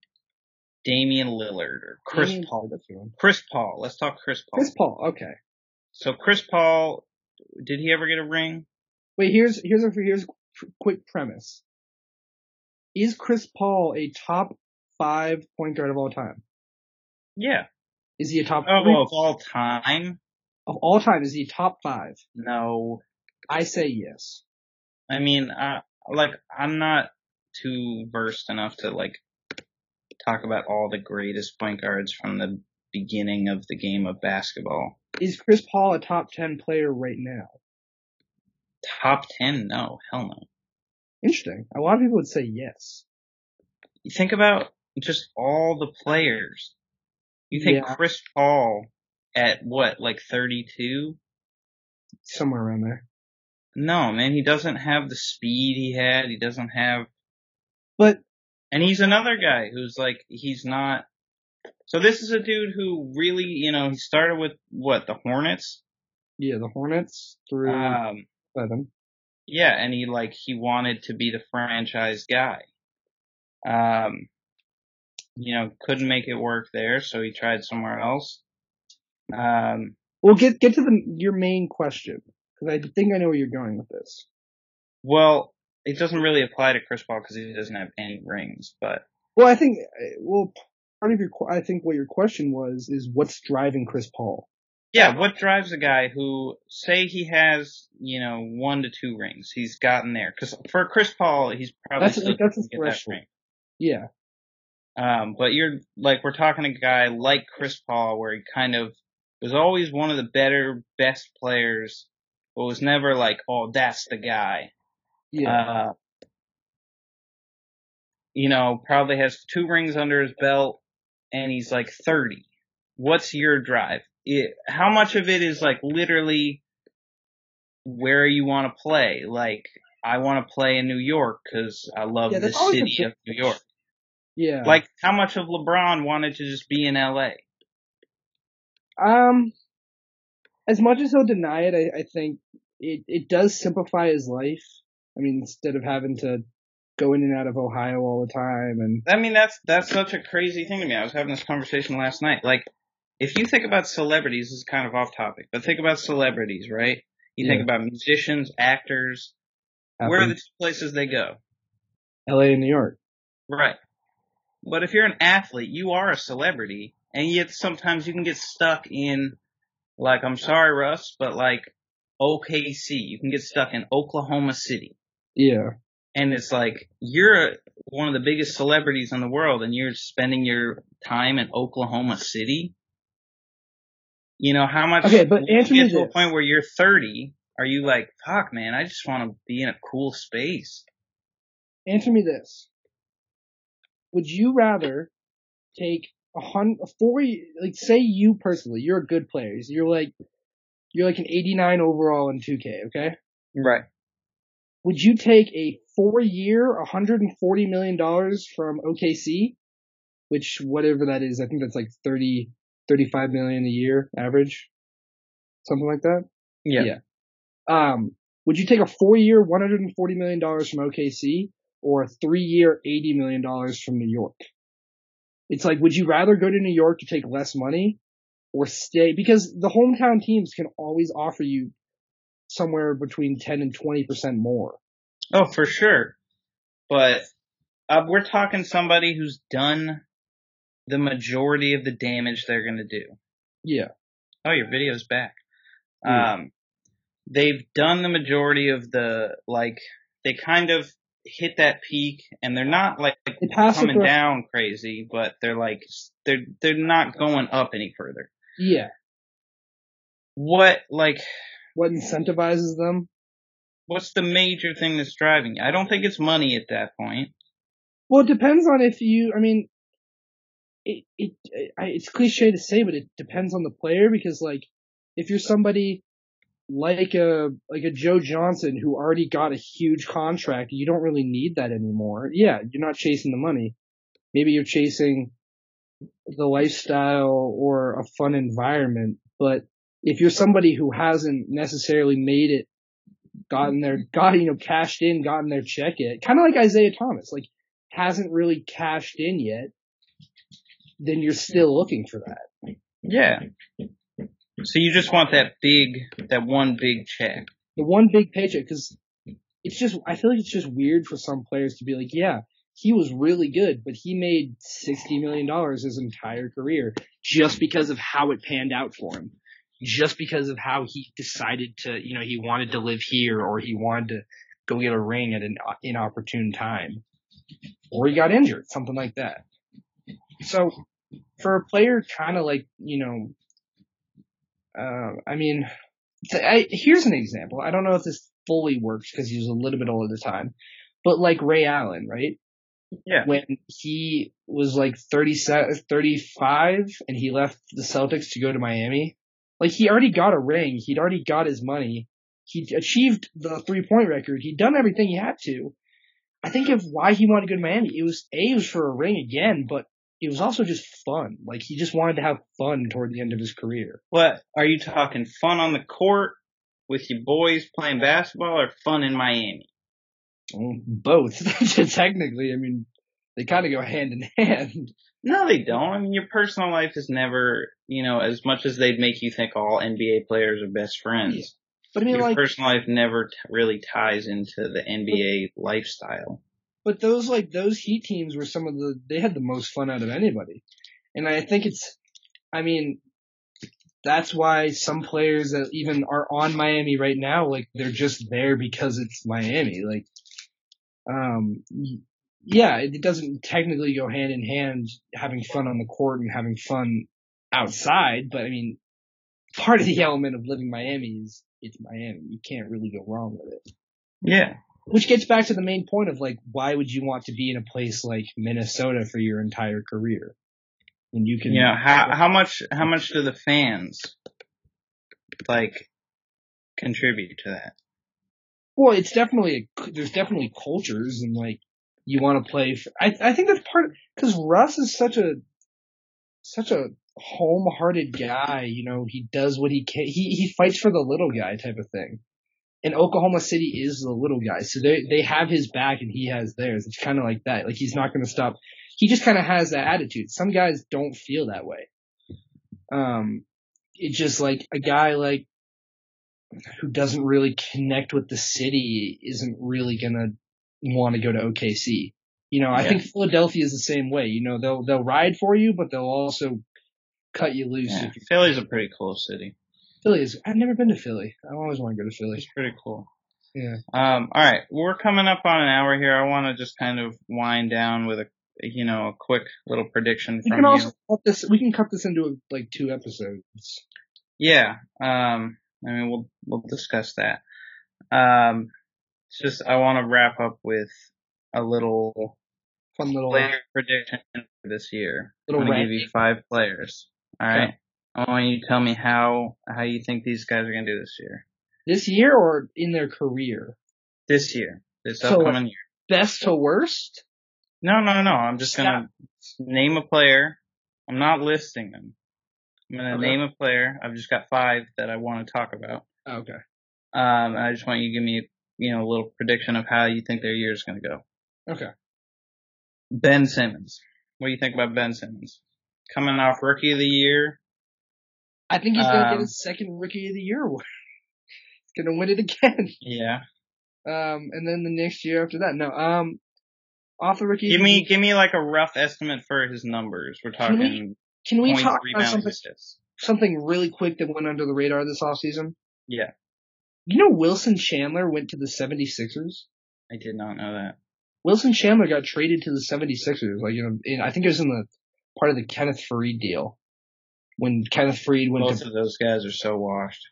Damian Lillard or Chris Damian- Paul. Chris Paul. Let's talk Chris Paul. Chris Paul. Okay. So Chris Paul, did he ever get a ring? Wait, here's here's a here's a quick premise. Is Chris Paul a top five point guard of all time? Yeah. Is he a top Oh, well, of all time? of all time? Is he top five? No. I say yes. I mean, uh, like, I'm not too versed enough to, like, talk about all the greatest point guards from the beginning of the game of basketball. Is Chris Paul a top ten player right now? Top 10? No. Hell no. Interesting. A lot of people would say yes. You think about just all the players. You think Yeah. Chris Paul at what, like 32? Somewhere around there. No, man, he doesn't have the speed he had. He doesn't have But And he's another guy who's like, he's not. So this is a dude who really, you know, he started with what the Hornets. yeah, the Hornets through Um, seven. Yeah, and he like he wanted to be the franchise guy. Um, you know, couldn't make it work there, so he tried somewhere else. Um, Well, get get to the your main question because I think I know where you're going with this. well, it doesn't really apply to Chris Paul because he doesn't have any rings, but Well, I think well part of your I think what your question was is what's driving Chris Paul. Yeah, what drives a guy who, say he has, you know, one to two rings, he's gotten there. Cause for Chris Paul, he's probably That's- still that's his get that ring. Yeah, Um, but you're, like, we're talking a guy like Chris Paul where he kind of was always one of the better, best players, but was never like, oh, that's the guy. yeah. Uh, you know, probably has two rings under his belt and he's like 30. What's your drive? It, how much of it is like literally where you want to play? Like, I want to play in New York because I love Yeah, the city big- of New York. yeah. Like, how much of LeBron wanted to just be in LA? um, as much as he'll deny it, I, I think it, it does simplify his life. I mean, instead of having to go in and out of Ohio all the time and I mean, that's that's such a crazy thing to me. I was having this conversation last night. Like, if you think about celebrities, this is kind of off topic, but think about celebrities, right? You think about musicians, actors. Where are the two places they go? LA and New York. Right. But if you're an athlete, you are a celebrity, and yet sometimes you can get stuck in, like, I'm sorry, Russ, but like OKC. You can get stuck in Oklahoma City. Yeah. And it's like, you're one of the biggest celebrities in the world and you're spending your time in Oklahoma City. You know, how much, Okay, but when you get to a point where you're 30, are you like, fuck man, I just want to be in a cool space? Answer me this. Would you rather take a hundred, four, like say you personally, you're a good player. You're like, you're like an 89 overall in 2K, okay? Right. Would you take a four year, $140 million from OKC? Which, whatever that is, I think that's like 30, 35 million a year average. Something like that. Yeah. Yeah. Um, would you take a four year, $140 million from OKC or a three year, $80 million from New York? It's like, would you rather go to New York to take less money or stay? Because the hometown teams can always offer you somewhere between 10 and 20% more. Oh, for sure. But uh, we're talking somebody who's done the majority of the damage they're going to do. Yeah. Oh, your video's back. Yeah. Um, they've done the majority of the, like, they kind of hit that peak and they're not like it coming down crazy, but they're like, they're, they're not going up any further. Yeah. What, like, What incentivizes them? what's the major thing that's driving you? I don't think it's money at that point. Well, it depends on if you, I mean, it, it, I, it's cliche to say, but it depends on the player because like, if you're somebody like a, like a Joe Johnson who already got a huge contract, you don't really need that anymore. Yeah, you're not chasing the money. Maybe you're chasing the lifestyle or a fun environment, but if you're somebody who hasn't necessarily made it, gotten their, got, you know, cashed in, gotten their check yet, kind of like Isaiah Thomas, like, hasn't really cashed in yet, then you're still looking for that. Yeah. So you just want that big, that one big check. The one big paycheck, because it's just, I feel like it's just weird for some players to be like, yeah, he was really good, but he made $60 million his entire career just because of how it panned out for him. Just because of how he decided to, you know, he wanted to live here or he wanted to go get a ring at an inopportune time. Or he got injured, something like that. So for a player kind of like, you know, uh, I mean, I, here's an example. I don't know if this fully works because he was a little bit older at the time, but like Ray Allen, right? Yeah. When he was like 37, 35 and he left the Celtics to go to Miami, like he already got a ring. He'd already got his money. He achieved the three point record. He'd done everything he had to. I think of why he wanted to go to Miami. It was A, it was for a ring again, but it was also just fun. Like he just wanted to have fun toward the end of his career. What are you talking? Fun on the court with your boys playing basketball, or fun in Miami? Well, both. Technically, I mean, they kind of go hand in hand. No, they don't. I mean, your personal life is never, you know, as much as they'd make you think all NBA players are best friends. But I mean, your like, personal life never t- really ties into the NBA lifestyle. But those like those Heat teams were some of the they had the most fun out of anybody, and I think it's, I mean, that's why some players that even are on Miami right now, like they're just there because it's Miami. Like, um, yeah, it doesn't technically go hand in hand having fun on the court and having fun outside, but I mean, part of the element of living Miami is it's Miami. You can't really go wrong with it. Yeah. Which gets back to the main point of like, why would you want to be in a place like Minnesota for your entire career? And you can, yeah. how, how much, how much do the fans, like, contribute to that? well, it's definitely, a, there's definitely cultures and like, you want to play, for, I, I think that's part, cause Russ is such a, such a home-hearted guy. You know, he does what he can. He he fights for the little guy type of thing. And Oklahoma City is the little guy, so they they have his back and he has theirs. It's kind of like that. Like he's not going to stop. He just kind of has that attitude. Some guys don't feel that way. Um, it's just like a guy like who doesn't really connect with the city isn't really gonna want to go to OKC. You know, I Yeah. think Philadelphia is the same way. You know, they'll they'll ride for you, but they'll also cut you loose. Yeah. If you, Philly's a pretty cool city. Philly is. I've never been to Philly. I always want to go to Philly. It's pretty cool. Yeah. Um, all right, we're coming up on an hour here. I want to just kind of wind down with a, you know, a quick little prediction We from can you. also cut this. We can cut this into like two episodes. Yeah. Um, I mean, we'll we'll discuss that. Um, it's just I want to wrap up with a little Fun little. player prediction for this year. Little I'm gonna give you five players. All right. Okay. I want you to tell me how how you think these guys are gonna do this year. This year or in their career, This year, this So, upcoming year. best to worst. No, no, no. I'm just gonna name a player. I'm not listing them. I'm gonna Okay. name a player. I've just got five that I want to talk about. Okay. Um, I just want you to give me, you know, a little prediction of how you think their year is gonna go. Okay. Ben Simmons. What do you think about Ben Simmons? Coming off Rookie of the Year. I think he's gonna Um, get his second Rookie of the Year award. he's gonna win it again. Yeah. Um, and then the next year after that, no. Um, off the Rookie. Give me, give me like a rough estimate for his numbers. We're Can we talking Can we talk about something assists. something really quick that went under the radar this offseason? Yeah. You know, Wilson Chandler went to the 76ers. I did not know that. Wilson Chandler got traded to the 76ers. Like, you know, in, I think it was in the part of the Kenneth Faried deal when Kenneth Faried went Both of those guys are so washed.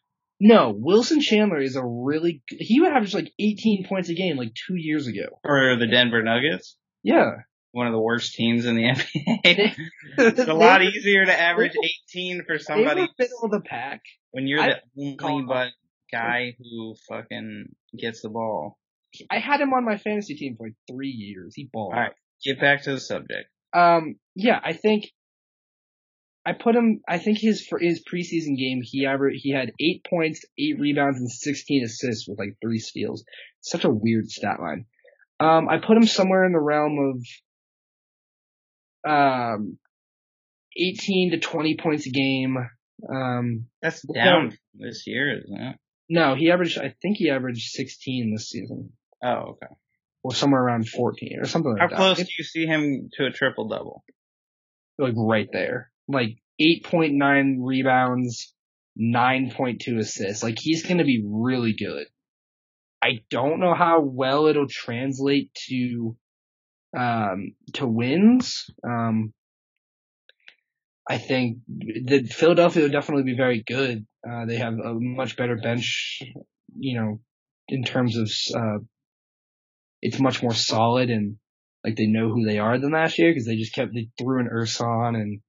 No, Wilson Chandler is a really he would average like 18 points a game like two years ago. For the Denver Nuggets, Yeah. one of the worst teams in the NBA. it's a lot easier to average 18 for somebody middle of the pack. when you're I- the only but guy who fucking gets the ball. I had him on my fantasy team for like three years. He balled. All right, get back to the subject. Um, yeah, I think I put him. I think his for his preseason game, he aver he had eight points, eight rebounds, and sixteen assists with like three steals. Such a weird stat line. Um, I put him somewhere in the realm of um, eighteen to twenty points a game. Um, That's down this year, isn't it? no, he averaged. I think he averaged sixteen this season, Oh, okay. or somewhere around fourteen, or something How that. close It's do you see him to a triple double? like right there. Like 8.9 rebounds, 9.2 assists. Like he's going to be really good. I don't know how well it'll translate to, um, to wins. Um, I think that Philadelphia will definitely be very good. Uh, they have a much better bench, you know, in terms of, uh, it's much more solid and like they know who they are than last year because they just kept, they threw in Ersan and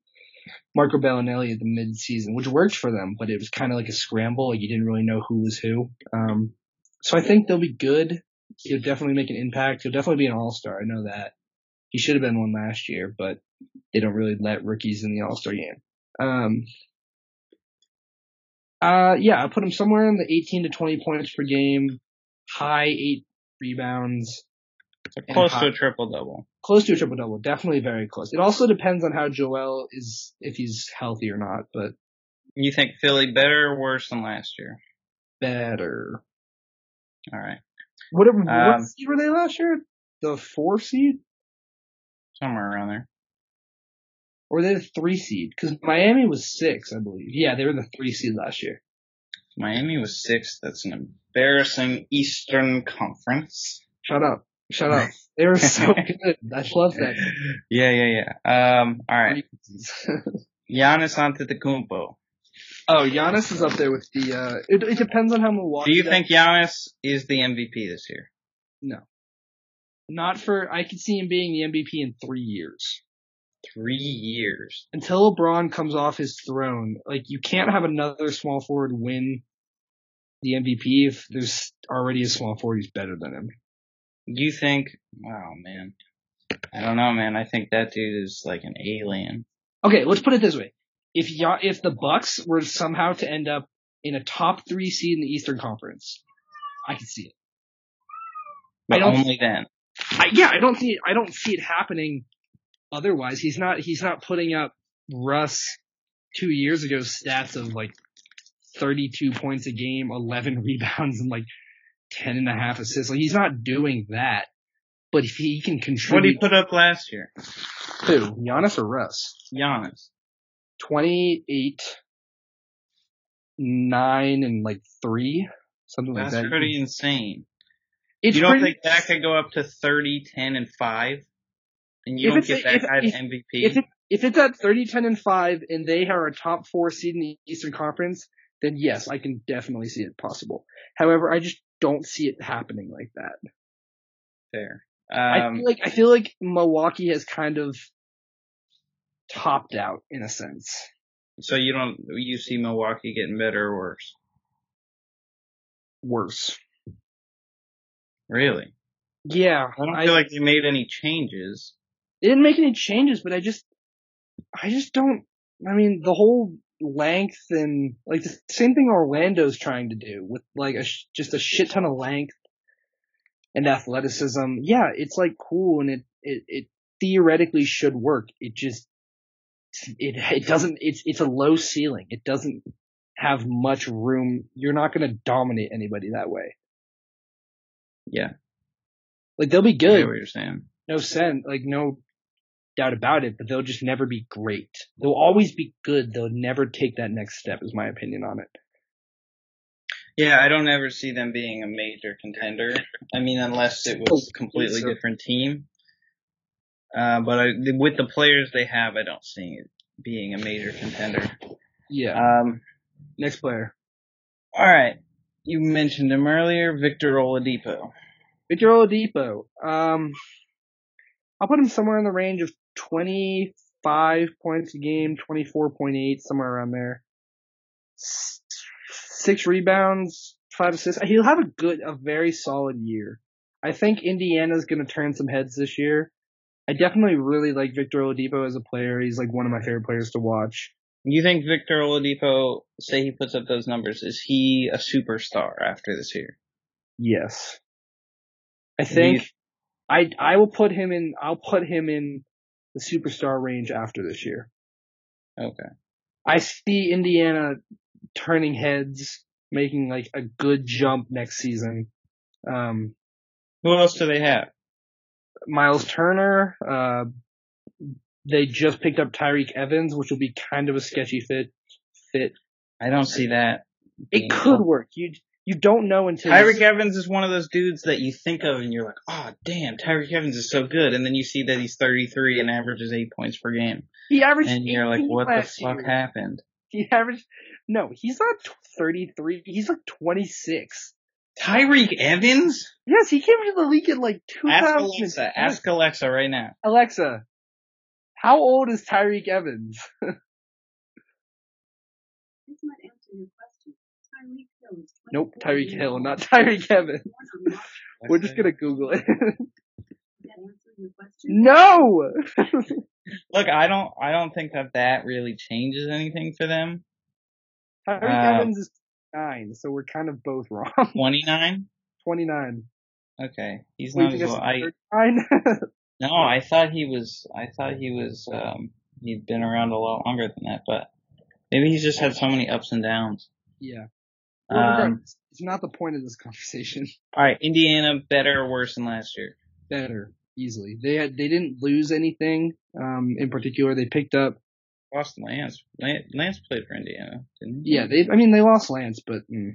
Marco Belinelli at the mid season, which worked for them, but it was kind of like a scramble. Like you didn't really know who was who. Um, so I think they'll be good. He'll definitely make an impact. He'll definitely be an all-star. I know that. He should have been one last year, but they don't really let rookies in the all-star game. Um, uh, yeah, I put him somewhere in the 18 to 20 points per game, high eight rebounds, So close to a triple double. close to a triple double. Definitely very close. It also depends on how Joel is, if he's healthy or not, but You think Philly better or worse than last year? better. All right, What, Um, what seed were they last year? The four seed? somewhere around there. Or were they the three seed? Because Miami was six, I believe. Yeah, they were the three seed last year. Miami was six. That's an embarrassing Eastern Conference. Shut up. Shut up. They were so good. I love that. Yeah, yeah, yeah. Um, all right. Giannis Antetokounmpo. oh, Giannis is up there with the, uh, it, it depends on how Milwaukee Do you does. think Giannis is the MVP this year? No. Not for, I could see him being the MVP in three years. Three years. until LeBron comes off his throne, like you can't have another small forward win the MVP if there's already a small forward who's better than him. You think? Wow, man. I don't know, man. I think that dude is like an alien. Okay, let's put it this way. if Ya- if the Bucks were somehow to end up in a top three seed in the Eastern Conference, I could see it. But don't- only then. I, yeah, I don't see I don't see it happening. Otherwise, he's not he's not putting up Russ two years ago stats of like 32 points a game, 11 rebounds, and like 10 and a half assists. Like he's not doing that. But if he can control. What did he put up last year? Who? Giannis or Russ, Giannis. 28, nine and like three, something like that. That's pretty insane. It's you don't pretty- think that could go up to 30, 10, and 5? And you don't get that if- guy if- MVP? if it, if it's at 30, 10, and 5 and they are a top four seed in the Eastern Conference, then yes, I can definitely see it possible. However, I just don't see it happening like that. Fair. I Um, feel like I feel like Milwaukee has kind of topped out in a sense. so you don't, you see Milwaukee getting better or worse? Worse. Really? Yeah, I don't I, feel like they made any changes. they didn't make any changes, but I just, I just don't. I mean, the whole length and like the same thing Orlando's trying to do with like a sh- just a shit ton of length and athleticism. Yeah, it's like cool and it it it theoretically should work. It just it it doesn't. It's it's a low ceiling. It doesn't have much room. You're not going to dominate anybody that way. Yeah. Like they'll be I good, what you're saying. no sense, like no doubt about it, but they'll just never be great. They'll always be good. They'll never take that next step is my opinion on it. Yeah, I don't ever see them being a major contender. I mean, unless it was a completely different team. Uh, but I, with the players they have, I don't see it being a major contender. Yeah. Um, next player. all right. You mentioned him earlier, Victor Oladipo. Victor Oladipo. Um, I'll put him somewhere in the range of 25 points a game, 24.8, somewhere around there. Six rebounds, five assists. He'll have a good, a very solid year. I think Indiana's going to turn some heads this year. I definitely really like Victor Oladipo as a player. He's like one of my favorite players to watch. You think Victor Oladipo, say he puts up those numbers, is he a superstar after this year? Yes. I Do you- think I I will put him in I'll put him in the superstar range after this year. Okay. I see Indiana turning heads, making like a good jump next season. Um Who else do they have? Miles Turner, uh they just picked up Tyreke Evans, which will be kind of a sketchy fit fit. I don't see that. It could work. You you don't know until Tyreke Evans is one of those dudes that you think of and you're like, oh damn, Tyreke Evans is so good, and then you see that he's 33 and averages eight points per game, he averaged and you're like, what the fuck year. happened? He averaged no, he's not 33. He's like 26. Tyreke Evans? Yes, he came into the league in like 2000. Ask Alexa. Ask Alexa right now. Alexa, how old is Tyreke Evans? This might answer your question. Tyreek Hill is 24 Nope, Tyreek Hill, not Tyreke Evans. Born on March- We're just gonna Google it. Does that answer your question? no! Look, I don't, I don't think that that really changes anything for them. Tyreke Uh, Evans is nine, so we're kind of both wrong. 29? 29. Okay, he's Wait, not as well. I 39? no, I thought he was. I thought he was. Um, he'd been around a lot longer than that, but maybe he's just had so many ups and downs. yeah. Um, it's not the point of this conversation. all right, Indiana better or worse than last year? Better, easily. They had, they didn't lose anything, um, in particular. They picked up Lost Lance. Lance, played for Indiana, didn't he? Yeah, they. I mean, they lost Lance, but mm,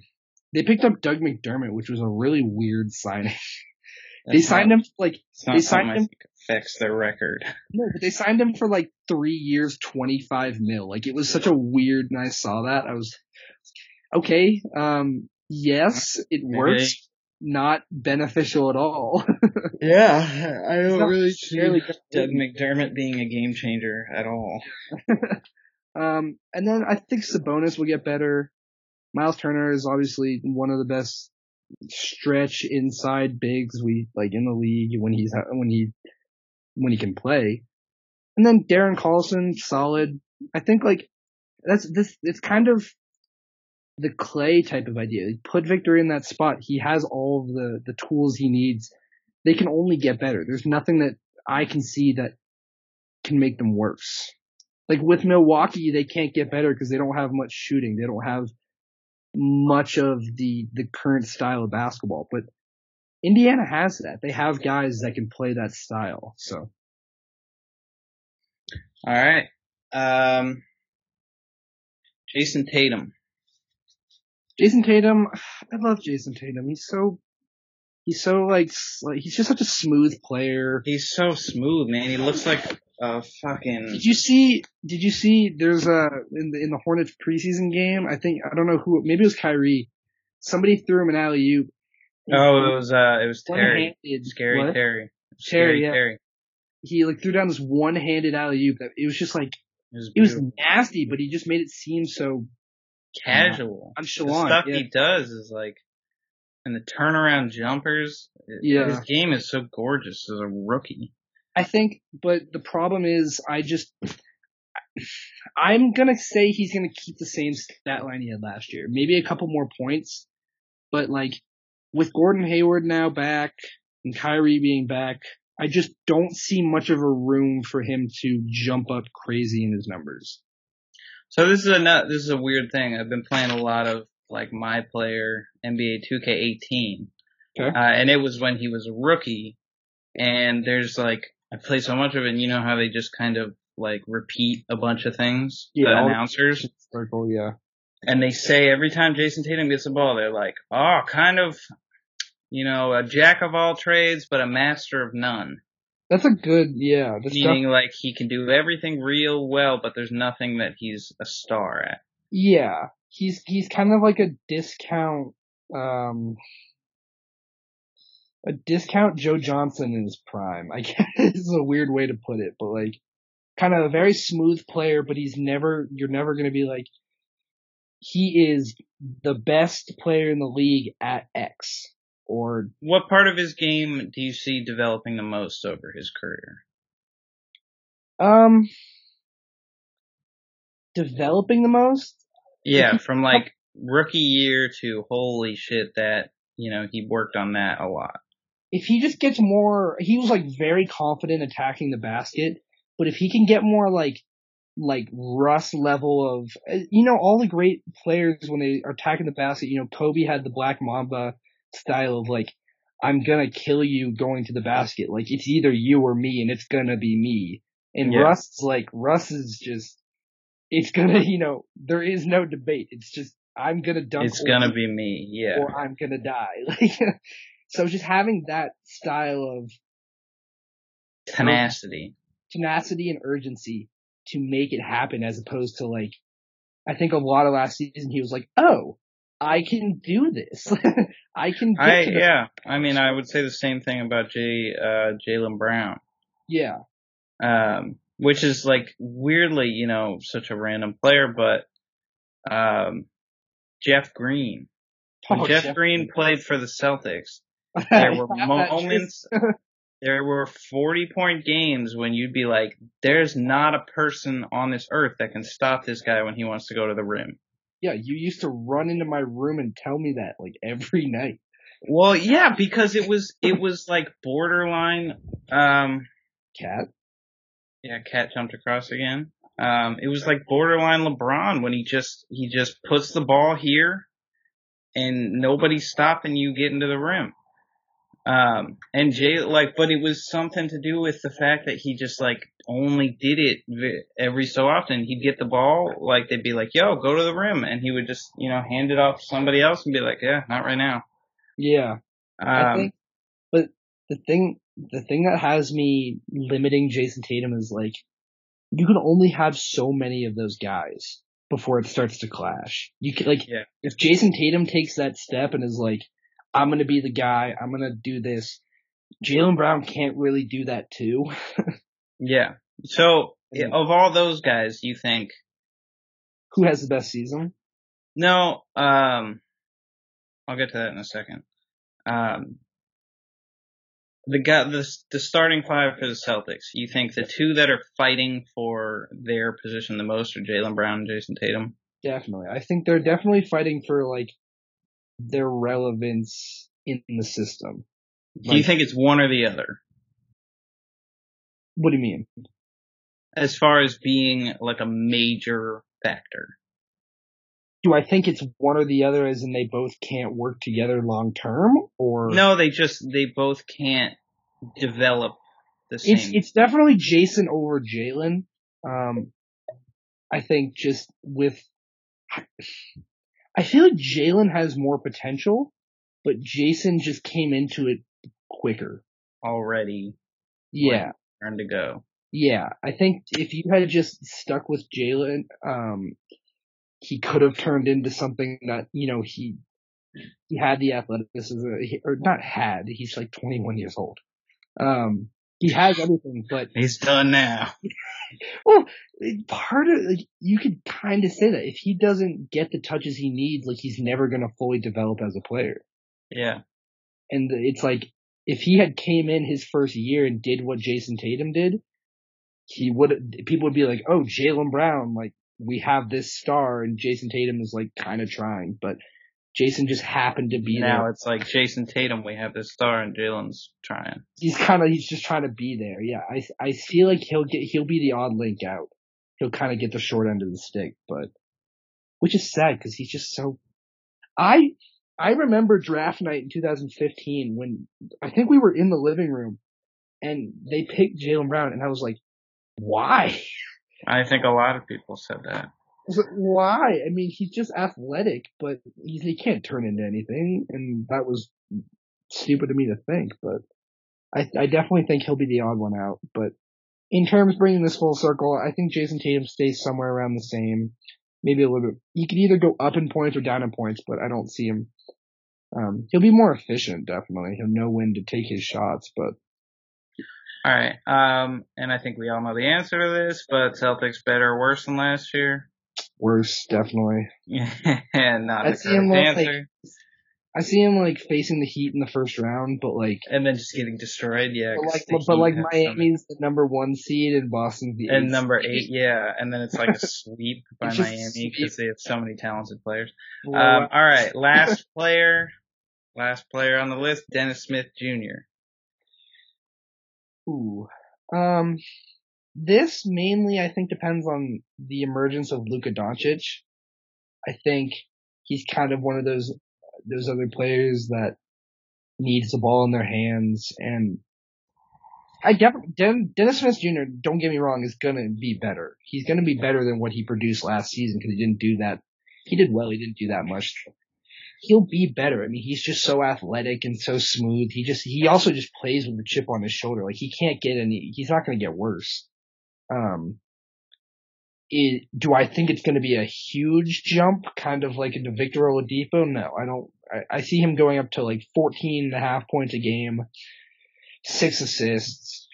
they picked up Doug McDermott, which was a really weird signing. they That's signed not- him like It's not they signed him- affects their record. no, but they signed him for like three years, twenty five mil. Like it was such a weird. And I saw that I was okay. Um, yes, it Maybe works. Not beneficial at all. Yeah, I don't really see Doug McDermott being a game changer at all. um, and then I think Sabonis will get better. Miles Turner is obviously one of the best stretch inside bigs we like in the league when he's when he when he can play. And then Darren Collison, solid. I think like that's this. It's kind of the Klay type of idea. Put Victor in that spot. He has all of the the tools he needs. They can only get better. There's nothing that I can see that can make them worse. Like with Milwaukee, they can't get better because they don't have much shooting. They don't have much of the the current style of basketball. But Indiana has that. They have guys that can play that style. So All right. Um, Jayson Tatum. Jayson Tatum, I love Jayson Tatum. He's so he's so like like he's just such a smooth player. He's so smooth, man. He looks like a fucking. Did you see? Did you see? There's a in the in the Hornets preseason game. I think I don't know who. Maybe it was Kyrie. Somebody threw him an alley oop. Oh, it was uh, it was Terry. Scary what? Terry. Terry, Scary yeah. Terry. He like threw down this one-handed alley oop that it was just like It was, it was nasty, but he just made it seem so casual. The nonchalant. stuff yeah. he does is like, and the turnaround jumpers. Yeah. His game is so gorgeous as a rookie. I think, but the problem is, I just, I'm gonna say he's gonna keep the same stat line he had last year. Maybe a couple more points, but like, with Gordon Hayward now back and Kyrie being back, I just don't see much of a room for him to jump up crazy in his numbers. So this is a this is a weird thing. I've been playing a lot of like my player NBA 2K18. Okay. Uh, and it was when he was a rookie. And there's like, I play so much of it and you know how they just kind of like repeat a bunch of things? Yeah, The announcers. Circle, yeah. And they say every time Jayson Tatum gets the ball, they're like, oh, kind of, you know, a jack of all trades, but a master of none. That's a good, yeah. That's def- Meaning like he can do everything real well, but there's nothing that he's a star at. Yeah, he's he's kind of like a discount, um, a discount Joe Johnson in his prime. I guess this is a weird way to put it, but like, kind of a very smooth player, but he's never, you're never gonna be like, he is the best player in the league at X, or What part of his game do you see developing the most over his career? um, developing the most. Yeah, from like rookie year to holy shit that, you know, he worked on that a lot. if he just gets more, he was like very confident attacking the basket, but if he can get more like, like Russ level of, uh, you know, all the great players when they are attacking the basket, you know, Kobe had the Black Mamba style of like, I'm gonna kill you going to the basket. Like it's either you or me and it's gonna be me. And Yeah. Russ is like, Russ is just, it's gonna, you know, there is no debate. It's just, I'm gonna dunk. It's gonna be me, yeah. or I'm gonna die. Like, so just having that style of Tenacity. tenacity and urgency to make it happen as opposed to like, I think a lot of last season he was like, oh, I can do this. I can I, yeah, I mean, I would say the same thing about Jay, uh, Jaylen Brown. yeah, um, which is like weirdly, you know, such a random player, but um, Jeff Green. Oh, Jeff, Jeff Green played for the Celtics, there were moments, there were 40 point games when you'd be like, there's not a person on this earth that can stop this guy when he wants to go to the rim. Yeah, you used to run into my room and tell me that like every night. Well, yeah, because it was, it was like borderline, um, Cat. Yeah, cat jumped across again. Um, it was like borderline LeBron when he just he just puts the ball here, and nobody's stopping you getting to the rim. Um, and Jay like, but it was something to do with the fact that he just like only did it every so often. He'd get the ball, like they'd be like, "Yo, go to the rim," and he would just you know hand it off to somebody else and be like, "Yeah, not right now." Yeah. I Um, think, but the thing, the thing that has me limiting Jayson Tatum is like, you can only have so many of those guys before it starts to clash. You can like, Yeah. if Jayson Tatum takes that step and is like, I'm gonna be the guy, I'm gonna do this. Jaylen Brown can't really do that too. yeah. So Yeah. of all those guys, you think Who has the best season? No, um, I'll get to that in a second. Um, the guy, the the starting five for the Celtics. You think the two that are fighting for their position the most are Jaylen Brown and Jayson Tatum? Definitely. I think they're definitely fighting for like their relevance in the system. Do you think it's one or the other? What do you mean? As far as being like a major factor. Do I think it's one or the other as in they both can't work together long term or No, they just they both can't develop the same. it's it's definitely Jayson over Jaylen. Um, I think just with, I feel like Jaylen has more potential, but Jayson just came into it quicker. already Yeah, to go. yeah. I think if you had just stuck with Jaylen, um, he could have turned into something that you know he he had the athleticism, or not had. He's like 21 years old. Um, he has everything, but He's done now. Well, part of like you could kind of say that if he doesn't get the touches he needs, like he's never going to fully develop as a player. Yeah. And it's like if he had came in his first year and did what Jayson Tatum did, he would people would be like, "Oh, Jaylen Brown, like we have this star," and Jayson Tatum is like kind of trying, but Jayson just happened to be now there. it's like Jayson Tatum, we have this star, and Jaylen's trying. He's kind of he's just trying to be there. Yeah, I I feel like he'll get he'll be the odd link out. He'll kind of get the short end of the stick, but which is sad because he's just so. I I remember draft night in 2015 when I think we were in the living room and they picked Jaylen Brown and I was like, why? I think a lot of people said that. I like, why? I mean, he's just athletic, but he's, he can't turn into anything, and that was stupid of me to think. But I, I definitely think he'll be the odd one out. But in terms of bringing this full circle, I think Jayson Tatum stays somewhere around the same, maybe a little bit. He could either go up in points or down in points, but I don't see him. Um, he'll be more efficient, definitely. He'll know when to take his shots, but All right. Um, and I think we all know the answer to this, but Celtics better or worse than last year? worse, definitely. Yeah, not see him correct like- answer. I see him like facing the Heat in the first round, but like and then just getting destroyed. Yeah. But like, the but like Miami's the number one seed and Boston's the And number seed. eight, yeah, and then it's like a sweep by Miami because they have so many talented players. Um, all right, last player, last player on the list, Dennis Smith Jr. Ooh. Um, this mainly I think depends on the emergence of Luka Doncic. I think he's kind of one of those those other players that needs the ball in their hands, and I definitely Dennis Smith Jr. Don't get me wrong, is gonna be better. He's gonna be better than what he produced last season because he didn't do that. He did well. He didn't do that much. He'll be better. I mean, he's just so athletic and so smooth. He just he also just plays with the chip on his shoulder. Like he can't get any. He's not gonna get worse. Um, it, do I think it's going to be a huge jump, kind of like into Victor Oladipo? No, I don't. I, I see him going up to like 14 and a half points a game, six assists,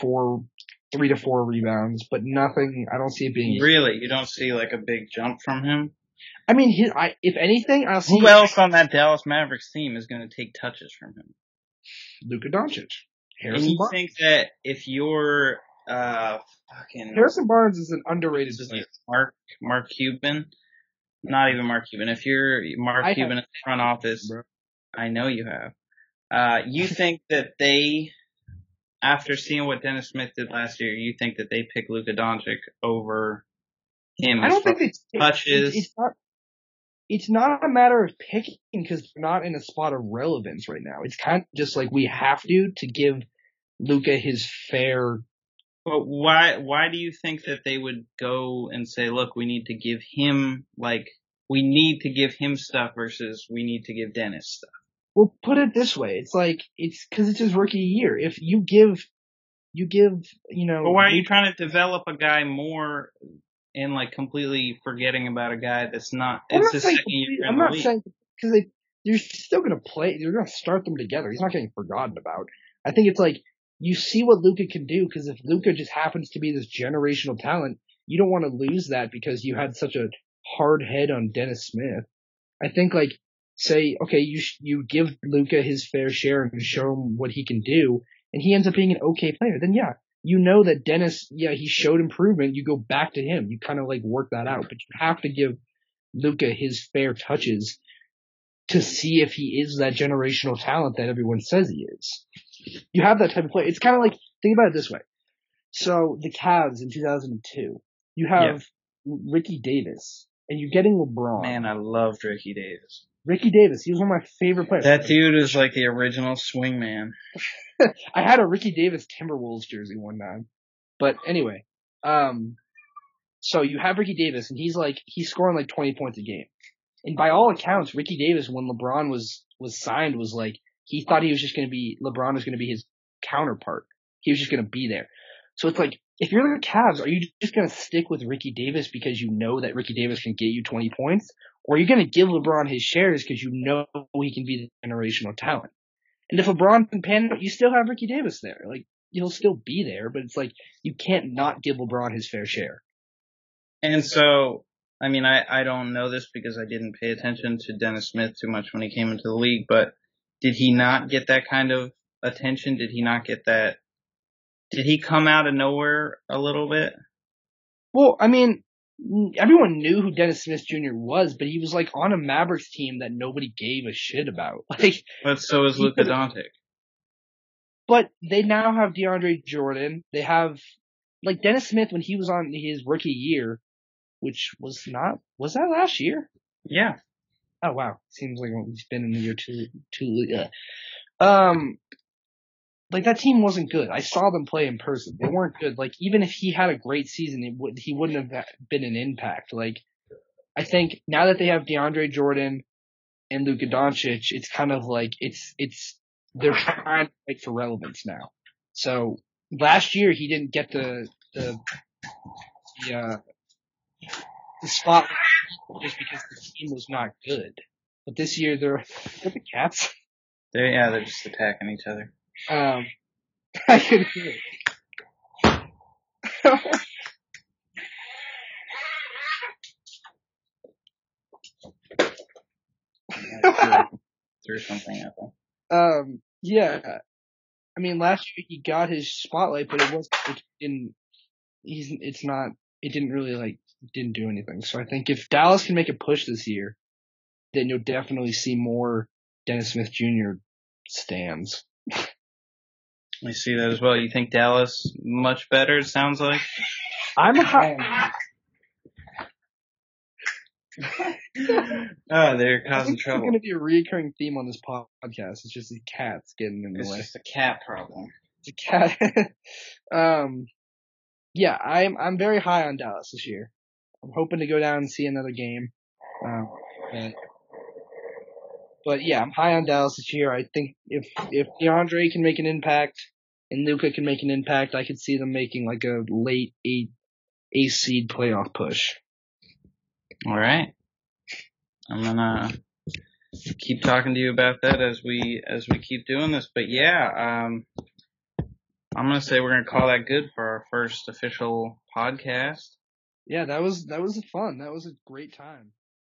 four, three to four rebounds, but nothing. I don't see it being. Really, you don't see like a big jump from him. I mean, his, I, if anything, I'll see Who else on that Dallas Mavericks team is going to take touches from him? Luka Doncic, Harrison And you Barnes. think that if you're uh fucking Harrison Barnes is an underrated is player. Mark Mark Cuban, not even Mark Cuban. If you're Mark I Cuban in the front office, bro. I know you have. Uh, you think that they, after seeing what Dennis Smith did last year, you think that they pick Luka Doncic over him? I don't think it's touches. It's, it's not. It's not a matter of picking because they're not in a spot of relevance right now. It's kind of just like we have to to give Luka his fair. But why why do you think that they would go and say, look, we need to give him like we need to give him stuff versus we need to give Dennis stuff? Well, put it this way: it's like it's because it's his rookie year. If you give, you give, you know. But why are you trying to develop a guy more and like completely forgetting about a guy that's not I'm it's not saying. second year I'm not league. saying because they you're still gonna play. You're gonna start them together. He's not getting forgotten about. I think it's like you see what Luka can do because if Luka just happens to be this generational talent, you don't want to lose that because you had such a hard head on Dennis Smith. I think like say, okay, you sh- you give Luka his fair share and show him what he can do, and he ends up being an okay player, then yeah, you know that Dennis, yeah, he showed improvement. You go back to him. You kind of like work that out, but you have to give Luka his fair touches to see if he is that generational talent that everyone says he is. You have that type of player. It's kind of like think about it this way. So the Cavs in 2002, you have Ricky Davis, and you're getting LeBron. Man, I loved Ricky Davis. Ricky Davis, he was one of my favorite players. That dude is like the original swing man. I had a Ricky Davis Timberwolves jersey one time. But anyway, um, so you have Ricky Davis and he's like, he's scoring like 20 points a game. And by all accounts, Ricky Davis, when LeBron was, was signed, was like, he thought he was just going to be, LeBron was going to be his counterpart. He was just going to be there. So it's like, if you're the Cavs, are you just going to stick with Ricky Davis because you know that Ricky Davis can get you 20 points? Or are you going to give LeBron his shares because you know he can be the generational talent? And if LeBron can pan you still have Ricky Davis there. Like, he'll still be there, but it's like, you can't not give LeBron his fair share. And so, I mean, I, I don't know this because I didn't pay attention to Dennis Smith too much when he came into the league, but did he not get that kind of attention? Did he not get that? Did he come out of nowhere a little bit? Well, I mean, everyone knew who Dennis Smith Jr. was, but he was like on a Mavericks team that nobody gave a shit about. Like, But so is Luka Doncic. but they now have DeAndre Jordan. They have like Dennis Smith when he was on his rookie year, which was not was that last year? Yeah. Oh wow, seems like he's been in the year two two. Uh, um, like that team wasn't good. I saw them play in person. They weren't good. Like even if he had a great season, it would he wouldn't have been an impact. Like I think now that they have DeAndre Jordan and Luka Doncic, it's kind of like it's it's they're trying to fight for relevance now. So last year he didn't get the the the uh, the spot just because the team was not good. But this year they're they're the Cats. They're, yeah, they're just attacking each other. Um, I can hear it. Yeah, threw, something at them. um, yeah. I mean, last year he got his spotlight, but it was it didn't. He's it's not. It didn't really like didn't do anything. So I think if Dallas can make a push this year, then you'll definitely see more Dennis Smith Jr. stands. I see that as well. You think Dallas much better? It sounds like. I'm a high, oh, they're I causing think it's going to be a recurring theme on this podcast. It's just the cats getting in the It's way. It's just a cat problem. It's a cat. um, yeah, I'm I'm very high on Dallas this year. I'm hoping to go down and see another game. Um, but, but yeah, I'm high on Dallas this year. I think if if DeAndre can make an impact and Luka can make an impact, I could see them making like a late eight eight seed playoff push. All right. I'm gonna keep talking to you about that as we as we keep doing this. But yeah, um, I'm gonna say we're gonna call that good for our first official podcast. Yeah, that was that was fun. That was a great time.